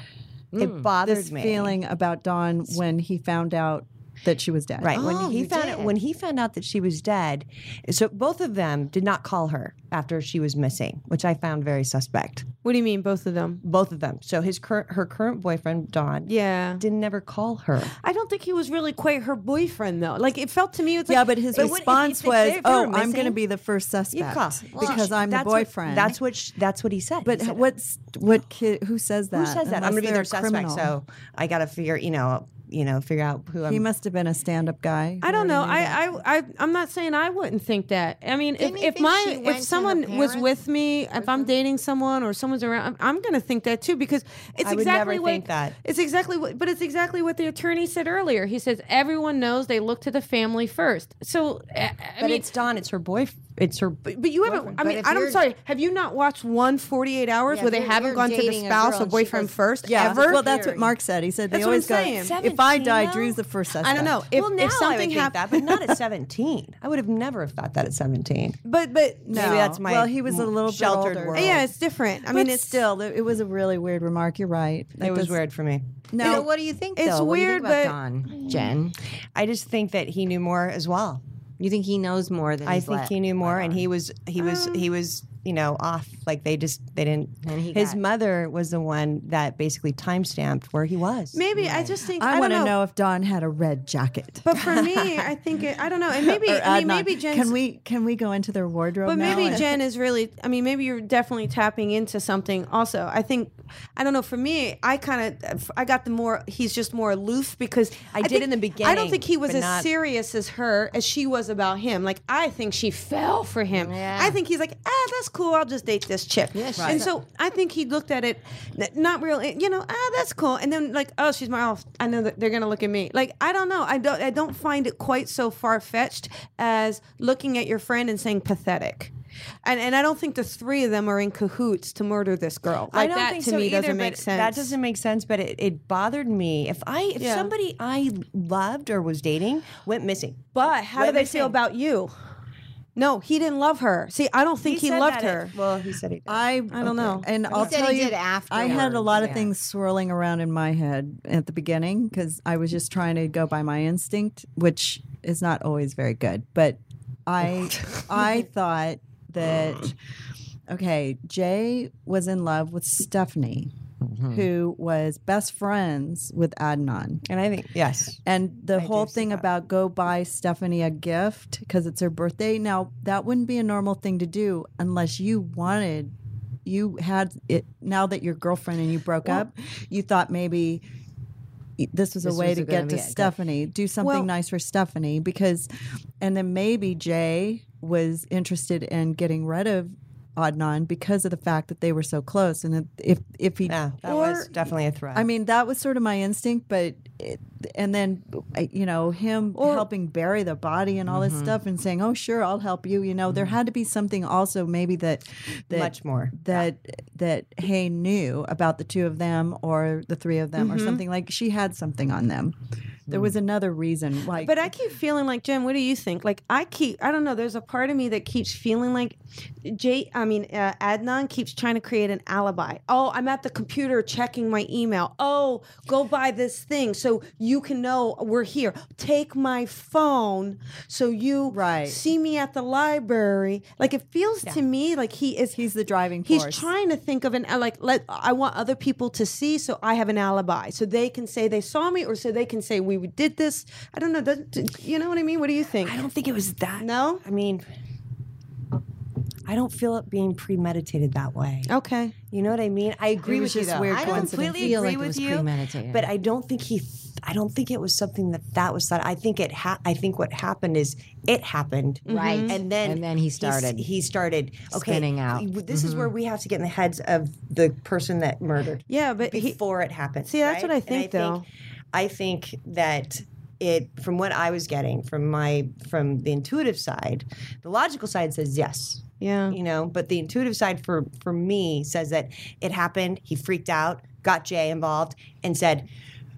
C: it mm. bothered
A: this
C: me.
A: feeling about Don when he found out that she was dead.
C: Right
B: Oh,
C: when he
B: you
C: found out, when he found out that she was dead, so both of them did not call her after she was missing, which I found very suspect.
D: What do you mean, both of them?
C: Both of them. So his current her current boyfriend Don
D: Yeah.
C: didn't never call her.
D: I don't think he was really quite her boyfriend though. Like it felt to me, it's
A: Yeah,
D: like,
A: but his
C: But
A: response
C: if
A: was,
C: they- if
A: "Oh, I'm going to be the first suspect
C: call
A: because I'm the
C: That's what-
A: boyfriend."
C: that's what sh- that's what he said. He
A: But
C: said,
A: what's what kid? Who says that?
C: who says that? I'm going to be their suspect.
A: criminal.
C: So I got to figure, you know, you know, figure out who
A: he
C: I'm.
A: must have been a stand-up guy.
D: I don't know.
A: already knew that.
D: I, I, I, I'm not saying I wouldn't think that. I mean, if,
B: Didn't you
D: if my, if someone was with me, if I'm dating someone or someone's around, I'm, I'm going to think that too because it's
C: I would
D: exactly
C: never
D: what,
C: think that.
D: It's exactly what, but it's exactly what the attorney said earlier. He says everyone knows they look to the family first. So, I, I
C: but
D: mean,
C: it's Don. It's her boyfriend. It's her.
D: But, but you haven't. I mean, I'm sorry. Have you not watched one 48 hours
B: Yeah,
D: where they haven't gone to the spouse or boyfriend
B: goes-
D: first?
A: Yeah,
D: ever.
A: well, that's what Mark said. He said
D: That's what
A: always go.
D: saying.
A: If I die. Drew's the first suspect.
D: I don't know. If,
C: well, now
D: if something
C: would think
D: happened,
C: but not at 17. I would have never have thought that at 17.
D: but but
A: No.
C: Maybe that's my
A: well. He was a little bit
C: sheltered
A: older.
C: world.
D: yeah, it's different. I
A: I
D: mean,
A: mean,
D: it's
A: it's still. It was a really weird remark. You're right.
C: It was weird for me.
A: No,
B: what do you think?
D: It's
B: though? What do you
D: weird,
B: think
D: but-
B: Jen?
C: I just think that he knew more as well.
B: You think he knows more than
C: I
B: he's
C: think
B: let-
C: he knew more, and he was he was he um, was you know off. Like they just they didn't.
B: And he
C: his
B: got-
C: mother was the one that basically time stamped where he was.
D: maybe I just think
A: I,
D: I,
A: want to
D: know.
A: know if Don had a red jacket.
D: But for me, I think it, I don't know, and maybe
A: Or
D: I uh,
A: mean
D: maybe Jen
A: Can we can we go into their wardrobe?
D: but
A: now
D: maybe
A: and-
D: Jen is really. I mean, maybe you're definitely tapping into something. Also, I think I don't know. For me, I kind of I got the more. He's just more aloof because
C: I did
D: think-
C: in the beginning.
D: I don't think he was as
C: not-
D: serious as her as she was about him. Like I think she fell for him.
B: Yeah.
D: I think he's like, ah, that's cool. I'll just date this chick.
B: Yeah,
D: And so I think he looked at it, not real. You know, ah, that's cool. And then like, oh, she's my. Oh, I know that they're gonna look at me. Like I don't know. I don't. I don't find it quite so far fetched as looking at your friend and saying pathetic. And and I don't think the three of them are in cahoots to murder this girl. Like
C: I don't
D: that
C: think
D: to
C: so
D: me
C: either,
D: doesn't make
C: but
D: sense.
C: That doesn't make sense, but it, it bothered me. If I if
D: Yeah.
C: somebody I loved or was dating went missing,
D: But how do
C: Went
D: they feel about you? No, he didn't love her. See, I don't think he,
C: said
D: loved her.
C: It, well, he said he did.
A: I
D: I don't know.
A: and I'll
B: said
A: tell
B: he
A: you,
B: did
A: I had a lot of
B: afterwards,
A: things swirling around in my head at the beginning because I was just trying to go by my instinct, which is not always very good. But I, I thought that mm-hmm. okay, Jay was in love with Stephanie, mm-hmm. who was best friends with Adnan.
C: and I think yes,
A: And the
C: do
A: whole thing about go buy Stephanie a gift because it's her birthday. Now, that wouldn't be a normal thing to do unless you wanted, you had it. Now that your girlfriend and you broke up, you thought maybe this was
B: This
A: a way
B: was
A: to get to
B: be a-
A: Stephanie, do something
D: Well-
A: nice for Stephanie because, and then maybe Jay was interested in getting rid of Adnan because of the fact that they were so close. And if if he
C: yeah, that was definitely a threat.
A: I mean, that was sort of my instinct, but it, and then you know him helping bury the body and all this
C: Mm-hmm.
A: stuff and saying, "Oh, sure, I'll help you." You know, there had to be something also maybe that that
C: Much more.
A: that that Hae knew about the two of them or the three of them
C: Mm-hmm.
A: or something like she had something on them. There was another reason why.
D: But I keep feeling like Jim. What do you think? Like I keep, I don't know. There's a part of me that keeps feeling like Jay. I mean, uh, Adnan keeps trying to create an alibi. Oh, I'm at the computer checking my email. Oh, go buy this thing so you can know we're here. Take my phone so you
A: Right.
D: see me at the library. Like it feels to me like he is.
A: he's the driving
D: He's trying to think of an uh, like let I want other people to see so I have an alibi so they can say they saw me or so they can say we did this. I don't know. Does, you know what I mean? What do you think?
C: I don't think it was that.
D: No?
C: I mean, I don't feel it being premeditated that way.
D: Okay.
C: You know what I mean? I agree with you.
A: just
C: though.
A: weird
C: I completely
B: Feel
C: agree
B: like it
C: with
B: was
C: you.
B: premeditated.
C: But I don't think he. I don't think it was something that that was thought. I think it. Ha- I think what happened is it happened. Mm-hmm.
B: Right.
C: And then
B: And then he started
C: He started okay,
B: spinning out.
C: This is mm-hmm. where we have to get in the heads of the person that murdered.
D: Yeah, but he-
C: before it happened.
D: See, that's
C: right?
D: what I
C: And
D: think, though.
C: I think that it from what I was getting from my from the intuitive side, the logical side says yes.
D: Yeah.
C: You know, but the intuitive side for for me says that it happened, he freaked out, got Jay involved and said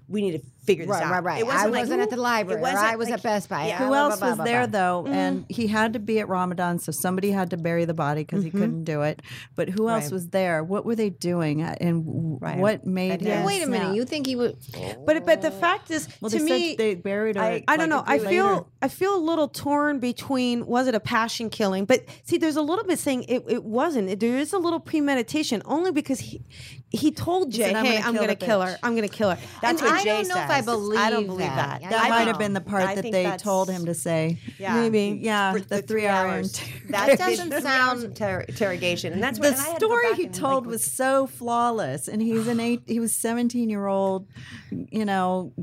C: we need to figure this
B: Right,
C: out.
B: right, right.
C: It
B: I
C: like,
B: wasn't at the library,
C: it wasn't
B: I was
C: like-
B: at Best Buy.
C: Yeah.
B: Who
A: Who
B: blah,
A: else
B: blah,
A: was
B: blah,
A: there
B: blah.
A: though? And he had to be at Ramadan, so somebody had to bury the body because he couldn't do it. But who else
C: Right.
A: was there? What were they doing? Uh, And
C: Right.
A: what made him
B: Wait a minute.
A: snap?
B: You think he would?
D: But but the fact is,
A: Well,
D: to
A: they
D: me,
A: said they buried her.
C: I-
D: I don't know.
A: like,
D: I
A: a day
D: feel
A: later.
D: I feel a little torn between was it a passion killing? But see, there's a little bit saying it, it wasn't. It- there is a little premeditation, only because he he told Jay,
A: said, "I'm
D: "Hey,
A: gonna
D: I'm
A: kill
D: going to kill her. I'm going to kill her."
C: That's
B: And
C: what
B: I
C: Jay
B: don't know if I believe
C: I don't believe
B: that.
C: that.
A: That might have been the part
C: I
A: that they told him to say.
C: Yeah.
D: Maybe.
A: Yeah,
C: For
A: the, three hour.
C: hours.
A: inter-
C: That
B: doesn't sound-
C: interrogation, and that's
A: the
C: what and I had to
A: story he told
C: like,
A: was so flawless, and he's an eight. He was seventeen year old, you know,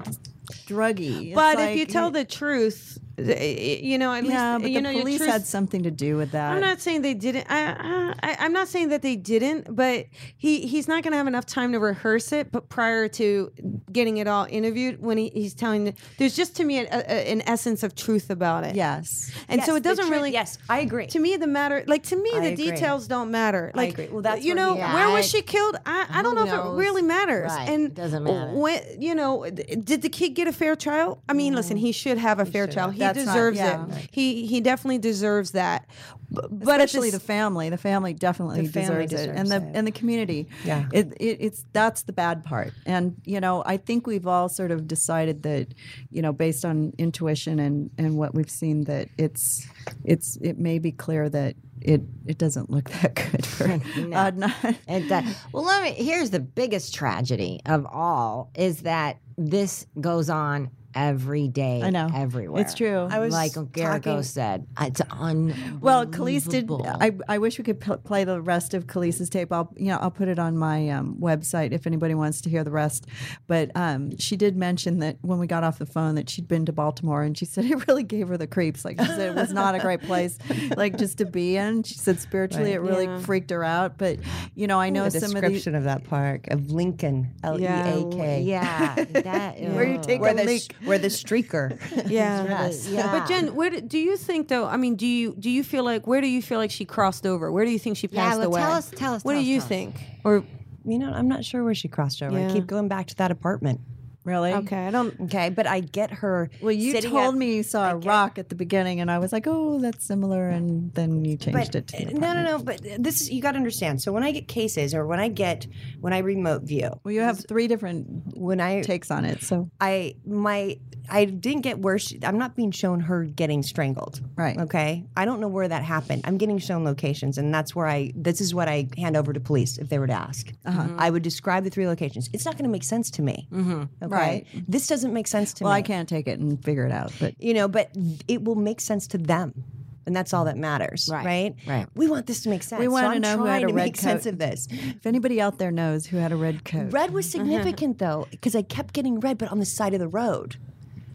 A: druggy. It's
D: But if you tell
A: he-
D: the truth, th- you know, at
A: yeah,
D: least
A: but
D: you
A: the
D: know
A: police
D: truth-
A: had something to do with that.
D: I'm not saying they didn't. I, I, I'm not saying that they didn't, but he, he's not going to have enough time to rehearse it. But prior to getting it all interviewed, when he, he's telling, the, there's just to me a, a, an essence of truth about it.
A: Yes.
D: and so it doesn't
C: truth-
D: really.
C: yes, I agree.
D: To me, the matter, like to me,
C: I
D: the
C: agree.
D: details don't matter. Like,
C: agree. Well, that's
D: you
C: where
D: know,
C: he-
B: Yeah,
D: where was she killed? I, I don't know
B: Who
D: if it really matters.
B: Right,
D: And
B: it doesn't matter.
D: When you know, did the kid get a fair trial? I mean, listen, he should have a fair trial. He
A: That's not-
D: deserves
A: yeah.
D: it. He he definitely deserves that. B- But
A: especially the family. The family definitely
C: The family
A: deserves, it, and the
C: it.
A: and the community.
C: Yeah.
A: it, it, it's that's the bad part. And you know, I think we've all sort of decided that, you know, based on intuition and and what we've seen, that it's it's it may be clear that it it doesn't look that good for Adnan.
B: Uh, it does. Well, let me. Here's the biggest tragedy of all: is that this goes on every day.
A: I know.
B: everywhere.
A: It's true. I
C: was
B: like Garrico
C: talking-
B: said. It's unbelievable.
A: Well, Khalees did. I, I wish we could p- play the rest of Khalees's tape. I'll you know I'll put it on my um, website if anybody wants to hear the rest. But um, she did mention that when we got off the phone that she'd been to Baltimore and she said it really gave her the creeps. Like she said it was not a great place, like just to be in. She said spiritually it really freaked her out. But you know I know
C: the
A: some of the
C: description of that park of Leakin, L E A K.
B: yeah, that
A: where you take
C: Where
A: a
C: the
A: leak.
C: Sh- where the streaker.
D: Yeah.
C: Yes.
B: Yeah.
D: But Jen, where do, do you think though? I mean, do you do you feel like where do you feel like she crossed over? Where do you think she
B: Yeah,
D: passed
B: well,
D: away?
B: tell us- tell us,
D: What
B: tell
D: do
B: us,
D: you
B: tell us.
D: think? Or
C: You know, I'm not sure where she crossed over.
D: Yeah.
C: I keep going back to that apartment.
A: Really?
D: okay, I don't.
C: Okay, but I get her.
A: Well, you told
C: at-
A: me you saw a rock at the beginning, and I was like, "Oh, that's similar," and then you changed
C: But
A: it to the
C: no, no, no. But this is you got to understand. So when I get cases, or when I get when I remote view,
A: Well, you have three different
C: when I
A: takes on it, so
C: I my I didn't get where she, I'm not being shown her getting strangled.
A: Right.
C: Okay. I don't know where that happened. I'm getting shown locations, and that's where I. This is what I hand over to police if they were to ask.
A: Uh-huh.
C: I would describe the three locations. It's not going to make sense to me. Mm-hmm. Okay.
A: Right.
C: This doesn't make sense to
A: well,
C: me.
A: Well, I can't take it and figure it out, but
C: You know, but it will make sense to them. And that's all that matters,
B: Right,
C: right?
B: right.
C: We want this to make sense.
A: We
C: so
A: wanna
C: I'm
A: know who had a
C: to
A: red
C: make sense
A: coat.
C: of this.
A: if anybody out there knows who had a red coat,
C: Red was uh-huh. significant though, because I kept getting red, but on the side of the road.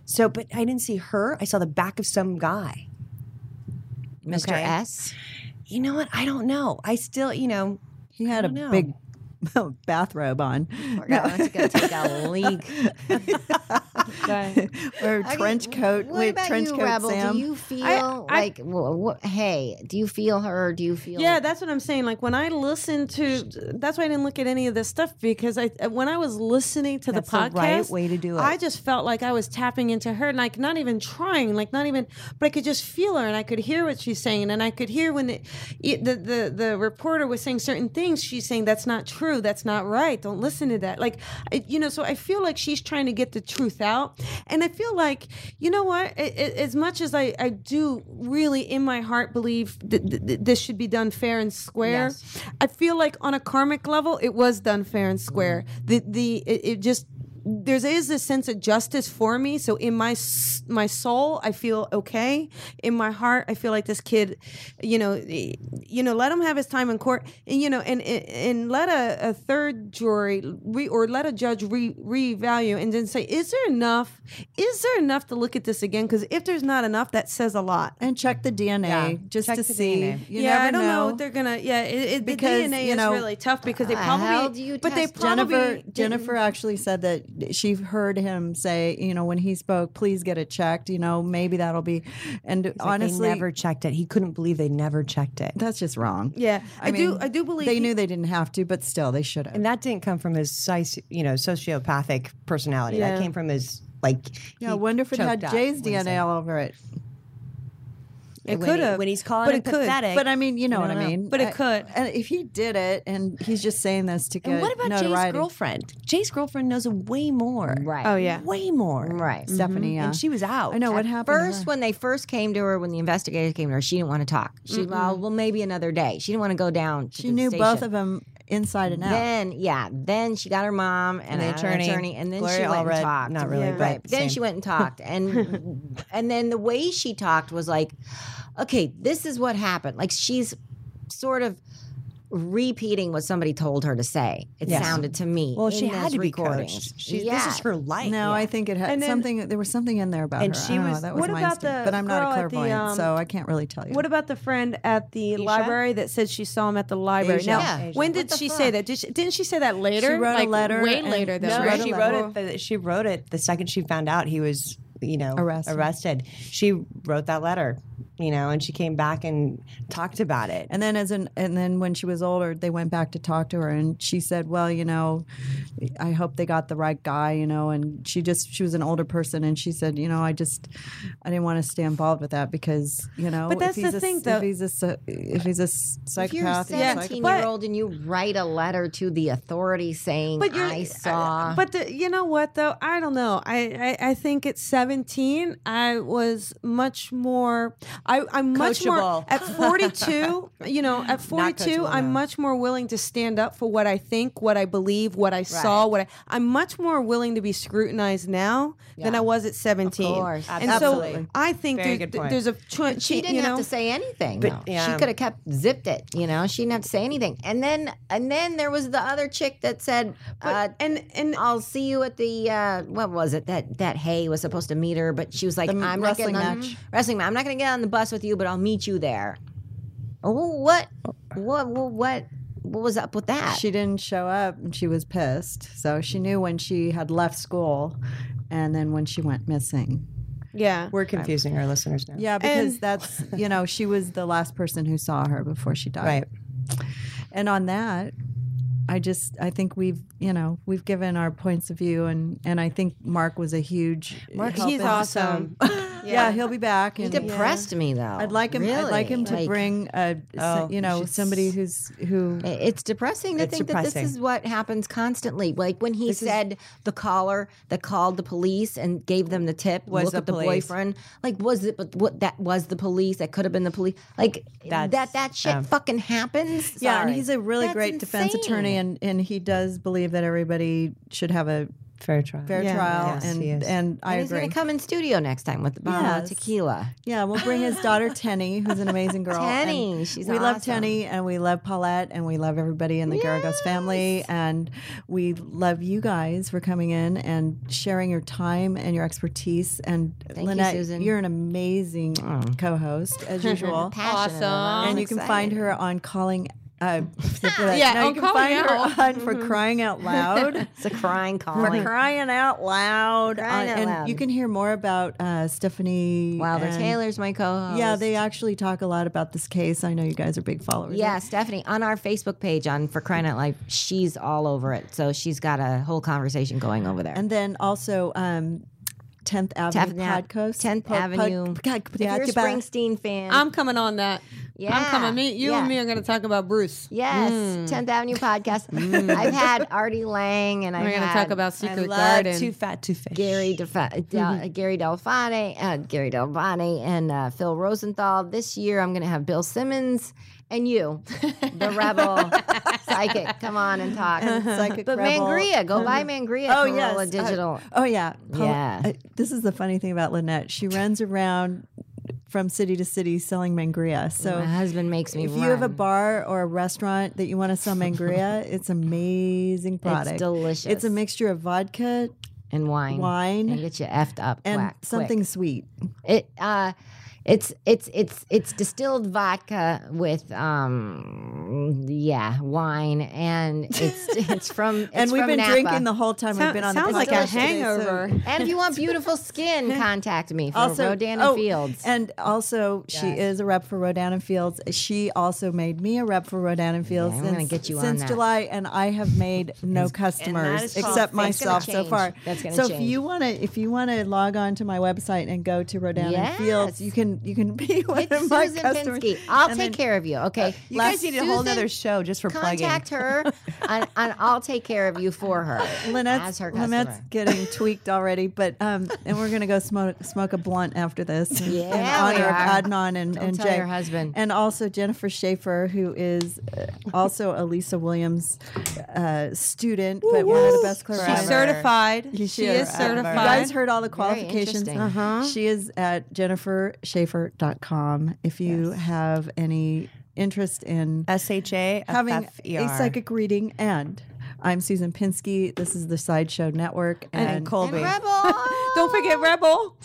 C: So, but I didn't see her. I saw the back of some guy.
B: Mr.
C: Okay.
B: S.
C: You know what? I don't know. I still, you know,
A: he had a
C: know.
A: big bathrobe on.
B: We're going to go take a leak.
D: Right.
A: or
B: I mean,
A: trench coat.
B: What
A: wait,
B: about
A: trench
B: you,
A: coat
B: Rebel?
A: Sam.
B: Do you feel
D: I-
B: like, wh- wh- hey, do you feel her? Do you feel?
D: Yeah, that's what I'm saying. Like when I listen to, that's why I didn't look at any of this stuff because I, when I was listening to
C: That's
D: the
C: the
D: podcast,
C: right way to do it.
D: I just felt like I was tapping into her, and like not even trying, like not even, but I could just feel her and I could hear what she's saying, and I could hear when the the the, the reporter was saying certain things. She's saying that's not true, that's not right. Don't listen to that. Like, you know, so I feel like she's trying to get the truth out, and I feel like, you know what? I- I- as much as I I do really in my heart believe that th- th- this should be done fair and square. I feel like on a karmic level, it was done fair and square. The the it, it just there is is a sense of justice for me. So in my my soul, I feel okay. In my heart, I feel like this kid, you know, you know, let him have his time in court, and you know, and and, and let a, a third jury re, or let a judge re reevaluate and then say, is there enough? Is there enough to look at this again? Because if there's not enough, that says a lot.
A: and check the DNA
C: Yeah,
A: just
C: check
A: to
C: the
A: see.
C: DNA.
A: You
D: yeah,
A: never
D: I don't know.
A: know.
D: what they're gonna. Yeah, it, it,
A: Because,
D: the DNA
A: you know,
D: is really tough because they probably.
B: hell do you
D: but they probably
A: Jennifer
D: didn't-
A: Jennifer actually said that she heard him say, you know, when he spoke, please get it checked. You know, maybe that'll be. And
C: Like,
A: honestly,
C: they never checked it. He couldn't believe they never checked it.
A: that's just wrong.
D: Yeah, I, do.
A: mean,
D: I do believe
A: they
D: he-
A: knew they didn't have to, but still, they should have.
C: And that didn't come from his, you know, sociopathic personality.
D: Yeah.
C: That came from his like.
A: yeah, I wonder if it had Jay's
C: when he said
A: DNA all over it.
D: It could have
C: when he's calling
D: but
C: him
D: it could.
C: pathetic.
A: But I mean, you know what I mean.
D: But it
A: I-
D: could.
A: And if he did it, and he's just saying this to get
C: And what about
A: notoriety.
C: Jay's girlfriend? Jay's girlfriend knows way more.
B: right.
D: Oh yeah.
C: Way more.
B: right. Mm-hmm.
A: Stephanie, yeah.
C: And she was out.
A: I know what happened.
B: First, when they first came to her, when the investigators came to her, she didn't want to talk. She well, well, maybe another day. She didn't want to go down. To
A: she
B: the
A: knew both of them inside and out.
B: Then, yeah, then she got her mom and,
C: And the
B: an
C: attorney,
B: attorney, and then
C: Gloria
B: she went
C: Allred,
B: and talked.
C: not really,
D: Yeah.
C: but
B: right. Then she went and talked, and and then the way she talked was like, okay, this is what happened. Like she's sort of repeating what somebody told her to say. It
C: Yes.
B: sounded to me.
C: Well, she had
B: those
C: to be
B: recordings.
C: coached. She,
B: yeah.
C: This is her life.
A: No, I think it had
D: And then-
A: something. There was something in there about
C: And
A: her.
C: she
A: I don't know,
C: was-
A: that was
D: What
A: my
D: about
A: instinct.
D: the
A: But I'm not a
D: at the,
A: clairvoyant,
D: um,
A: so I can't really tell you.
D: What about the friend at the
C: Asia?
D: library that said she saw him at the library?
C: Asia.
D: Now,
B: Yeah.
D: when did she
B: fuck?
D: say that? Did she, didn't she say that later?
A: She wrote a letter
D: way later. Though,
A: No,
C: No,
D: right?
C: she wrote it. The, she wrote it the second she found out he was, you know,
A: Arrested.
C: arrested. She wrote that letter, you know, and she came back and talked about it.
A: And then as an and then when she was older, they went back to talk to her, and she said, "Well, you know, I hope they got the right guy, you know." And she just she was an older person, and she said, "You know, I just I didn't want to stay involved with that because you know,
D: But
A: if
D: that's
A: he's
D: the
A: a,
D: thing, though.
A: If he's a if he's a s-
B: If you're a
A: psychopath, he's a
B: 17
A: psychopath.
B: year old and you write a letter to the authorities saying,
D: But you're,
B: I uh, saw.
D: But the, you know what though? I don't know. I, I I think at 17, I was much more. I I'm much more at 42. you know, at 42, I'm
C: no.
D: much more willing to stand up for what I think, what I believe, what I saw. What I I'm much more willing to be scrutinized now than I was at 17.
B: course.
D: and
C: Absolutely.
D: so I think
C: Very
D: there's,
C: good point.
D: there's a cho-
B: she didn't
D: you
B: have to say anything.
C: But,
B: though. She could have kept zipped it. You know, she didn't have to say anything. And then, and then there was the other chick that said, uh,
D: and and
B: "I'll see you at the uh, what was it that that Hae was supposed to meet her, but she was like, I'm not
A: wrestling
B: getting on
A: match.
B: wrestling. I'm not going to get on the bus with you, but I'll meet you there." Oh, what, what, what, what, what was up with that?
A: She didn't show up, and she was pissed. So she knew when she had left school, and then when she went missing.
D: yeah.
C: We're confusing our listeners now.
A: Yeah, because
D: And-
A: that's you know she was the last person who saw her before she died.
C: Right.
A: And on that, I just I think we've you know we've given our points of view, and and I think Mark was a huge.
C: Mark,
A: help
D: He's awesome.
A: Yeah, he'll be back.
B: He
A: And
B: depressed me though.
A: I'd like him. I'd like him to
B: Like,
A: bring a
C: Oh,
A: you know somebody who's who.
B: It's depressing to
C: It's
B: think that this is what happens constantly. Like when he said the caller that called the police and gave them the tip
C: Was
B: look
C: the
B: at the
C: police.
B: boyfriend. Like was it? But what that was the police? That could have been the police. Like
C: That's-
B: that. That shit
C: um,
B: fucking happens.
A: Yeah, and he's a really
B: That's
A: great defense attorney, and and he does believe that everybody should have a
C: Fair trial.
A: fair
D: Yeah.
A: trial,
C: Yes,
A: and
C: he is.
A: and I
B: And he's
A: agree.
B: gonna come in studio next time with the bottle of
A: Yes.
B: tequila.
A: Yeah, we'll bring his daughter Teny, who's an amazing girl. and
B: Teny, she's
A: we love
B: awesome.
A: Teny, and we love Paulette, and we love everybody in the Geragos family, and we love you guys for coming in and sharing your time and your expertise. And
B: Thank you,
A: Lynette,
B: Susan.
A: you're an amazing mm. co-host as usual.
B: Passionate
D: Awesome.
B: about
A: and you can find her on calling Uh, for that.
D: Yeah,
A: now you can find her
D: Out.
A: on for crying out loud.
B: It's a crying
A: call.
B: for
A: crying out loud.
B: Crying
A: Uh,
B: out
A: and
B: loud.
A: you can hear more about uh, Stephanie
B: Wilder
A: and-
B: Taylor's my co-host.
A: Yeah, they actually talk a lot about this case. I know you guys are big followers.
B: Yeah, Stephanie on our Facebook page on For Crying Out Loud, she's all over it. So she's got a whole conversation going over there.
A: And then also um, 10th Avenue
B: Tenth Ave-
A: podcast.
B: 10th
A: pod-
B: Avenue.
A: pod-
B: if you're a Springsteen fan,
D: I'm coming on that.
B: Yeah.
D: I'm coming. Me, you
B: yeah.
D: and me are going to talk about Bruce.
B: yes,
A: Hmm.
B: 10th Avenue podcast. I've had Artie Lange and I've
D: We're going to talk about
C: I
D: Secret
C: love
B: Mm-hmm.
D: Garden.
C: Too Fat, Too Fish.
B: Gary Defa- Del- Gary Delfane, uh, Gary Delfane, and uh, Phil Rosenthal. This year, I'm going to have Bill Simmons and you, the rebel psychic. Come on and talk.
A: Psychic
B: but
A: rebel.
B: Mangria, go buy Mangria.
A: Oh yes,
B: digital.
A: Uh, oh yeah, Paul-
B: Yeah.
A: uh, this is the funny thing about Lynette. She runs around from city to city selling mangria. So
B: My husband makes me
A: if you have a bar or a restaurant that you want to sell mangria, it's amazing product.
B: delicious.
A: It's a mixture of vodka
B: and wine,
A: wine,
B: and get you effed up
A: and
B: whack,
A: something
B: quick.
A: sweet.
B: It uh, it's it's it's it's distilled vodka with um yeah wine and it's it's from it's
A: and we've
B: from
A: been
B: Napa.
A: drinking the whole time we've been on
D: sounds
A: the
D: like a
A: podcast today, so-
D: hangover.
B: And if you want beautiful skin, contact me for
A: also
B: Rodan
A: oh,
B: Fields.
A: And also, she is a rep for Rodan and Fields. She also made me a rep for Rodan and Fields
B: I'm
A: since,
B: gonna get you on
A: since
B: that.
A: July, and I have made no customers except myself so far.
B: That's gonna
A: so if you want to, if you want to log on to my website and go to Rodan and Fields, you can you can be one
B: It's
A: of my
B: Susan
A: customers.
B: Pinsky. I'll
A: And
B: take
A: then-
B: care of you. Okay.
C: You guys need a whole other show just for plugging.
B: Contact her, and, and I'll take care of you for her
A: Lynette's,
B: her.
A: Lynette's getting tweaked already, but um, and we're gonna go smoke smoke a blunt after this in, in
B: Yeah, we
A: honor of. Adnan and,
B: Don't
A: and Jay,
B: your husband.
A: and also Jennifer Shaffer, who is uh, also a Lisa Williams uh, student, but one of the best
D: She's certified. She,
A: She
D: is certified.
A: You guys heard all the qualifications.
D: Uh-huh.
A: She is at jennifershaffer.com. If you have any interest in
C: S H A
A: having
C: F F R.
A: a psychic reading, and I'm Susan Pinsky. This is the Sideshow Network, and,
C: and Colby.
B: And Rebel.
D: Don't forget Rebel.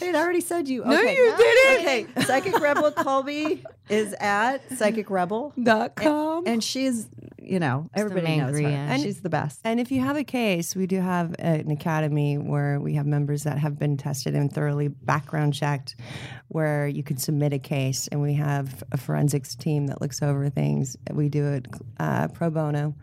A: They'd already said you.
D: No,
A: okay.
D: you didn't.
A: Okay, Psychic Rebel Colby is at Psychic Rebel,
D: Dot com.
A: and she's, you know, everybody knows her.
B: Mangria.
A: And she's the best.
C: And if you have a case, we do have an academy where we have members that have been tested and thoroughly background checked, where you can submit a case, and we have a forensics team that looks over things. We do it uh, pro bono.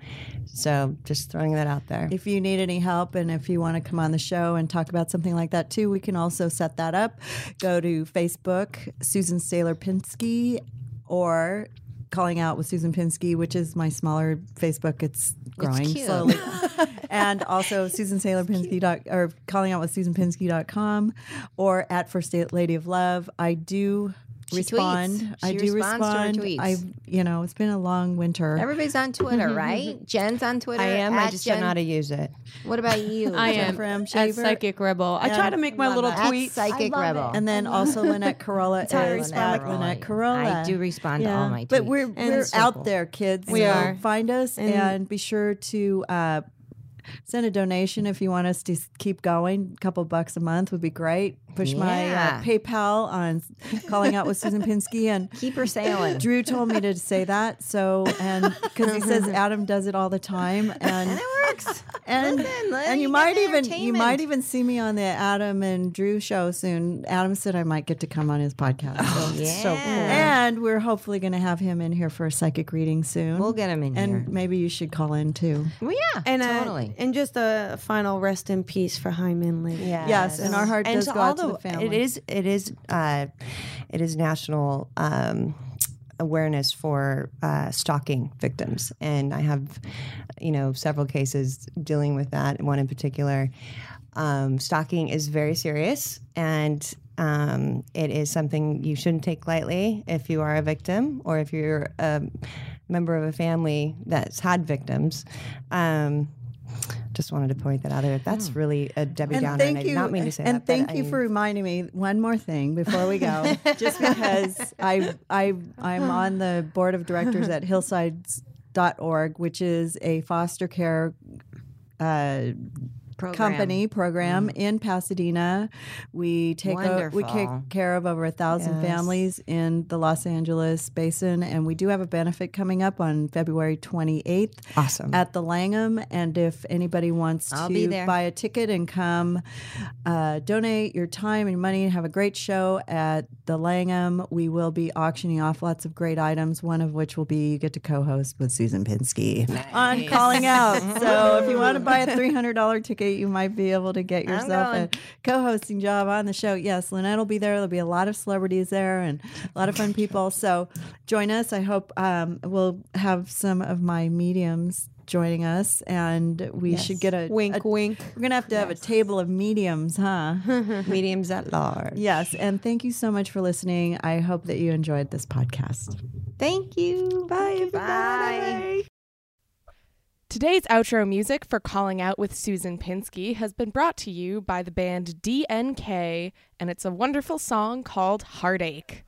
C: So just throwing that out there.
A: If you need any help and if you want to come on the show and talk about something like that too, we can also set that up. Go to Facebook, Susan Saylor Pinsky, or calling out with Susan Pinsky, which is my smaller Facebook. It's growing
B: cute.
A: slowly. and also Susan Saylor Pinsky dot, or calling out with SusanPinsky.com or at First Lady of Love. I do
B: She
A: respond.
B: tweets.
A: I
B: She
A: do
B: responds to
A: respond. I you know, it's been a long winter.
B: Everybody's on Twitter, right? Jen's on Twitter.
C: I am. I just
B: Jen.
C: don't know how to use it.
B: What about you?
D: I am
A: Jennifer M.
D: at Psychic Rebel. I try to make my little
B: At
D: tweets.
B: Psychic Rebel.
A: And then also Lynette Carolla is
B: Lynette
A: at Lynette Carolla.
B: I do respond to all my tweets.
A: But we're
D: we're so
A: out
D: cool.
A: there, kids.
D: We
A: So
D: are.
A: Find us and, be sure to uh, send a donation if you want us to keep going. A couple bucks a month would be great. Push my
B: Yeah.
A: uh, PayPal on calling out with Susan Pinsky and.
B: Keep her sailing.
A: Drew told me to say that, so and because he says Adam does it all the time, and
B: it works.
A: and
B: Listen, let
A: and you
B: you
A: might
B: get
A: even you might
B: entertainment.
A: even see me on the Adam and Drew show soon. Adam said I might get to come on his podcast. So,
B: yeah.
A: so cool. And we're hopefully going to have him in here for a psychic reading soon.
B: We'll get him in
A: and
B: here.
A: maybe you should call in too.
B: Well, yeah,
D: and uh,
B: totally.
D: and just a final rest in peace for Hae Min Lee.
A: Yes, and our heart
C: and
A: does
C: to
A: go
C: all
A: out to
C: It is it is uh, it is national um, awareness for uh, stalking victims, and I have you know several cases dealing with that. One in particular, um, stalking is very serious and. Um, it is something you shouldn't take lightly if you are a victim or if you're a member of a family that's had victims. Um, just wanted to point that out there. That's really a Debbie
A: and
C: Downer,
A: thank
C: and I
A: you,
C: did not mean to say
A: and
C: that. but
A: thank
C: I
A: you
C: mean-
A: for reminding me one more thing before we go. just because I I I'm on the board of directors at Hillsides.org, which is a foster care uh,
B: Program.
A: company program in Pasadena. We take o- we take care of over a thousand
C: Yes.
A: families in the Los Angeles basin, and we do have a benefit coming up on February 28th
C: Awesome.
A: at the Langham. And if anybody wants
B: I'll
A: to buy a ticket and come uh, donate your time and money and have a great show at the Langham, we will be auctioning off lots of great items. One of which will be you get to co-host with Susan Pinsky on calling out. so if you want to buy a three hundred dollar ticket, you might be able to get yourself a co-hosting job on the show. Yes, Lynette will be there. There'll be a lot of celebrities there and a lot of fun people. So join us. I hope um, we'll have some of my mediums joining us, and we should get a
D: Wink,
A: a-
D: wink.
A: We're gonna have to have a table of mediums, huh?
C: Mediums at large.
A: yes. And thank you so much for listening. I hope that you enjoyed this podcast.
B: Thank you. Bye. Bye.
I: Today's outro music for Calling Out with Susan Pinsky has been brought to you by the band DNK, and it's a wonderful song called Heartache.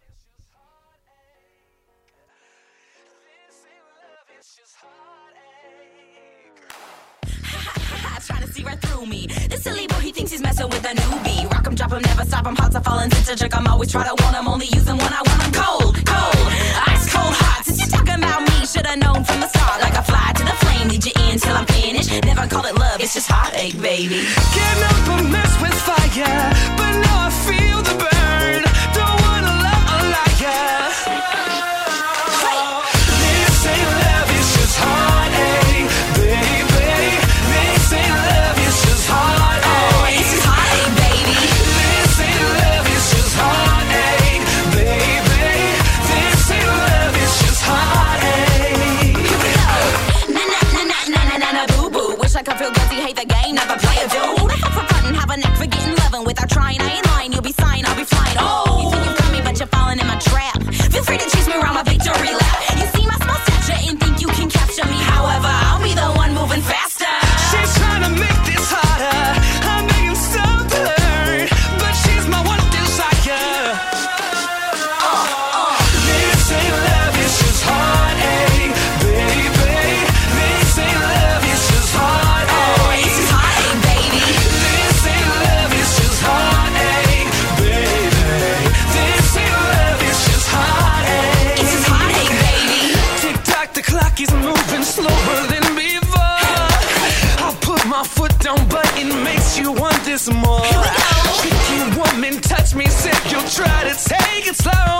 J: trying to see right through me. This silly boy, he thinks he's messing with a newbie. Rock him, drop him, never stop him. Hot to fall into jerk. I'm always to want him. Only use him when I want him cold, cold. Ice cold hot. Since you're talking about me, should've known from the start. Like a fly to the flame, lead you in till I'm finished. Never call it love, it's just heartache, baby.
K: Can't help but mess with fire, but now I feel the burn.
J: The game, never play a dude. Who the fuck for fun have a neck for getting loving without trying? I ain't lying, you'll be sighing, I'll be flying. Oh, you think you got me, but you're falling in my trap. Feel free to chase me around my
K: touch me, sick. you'll try to take it slow.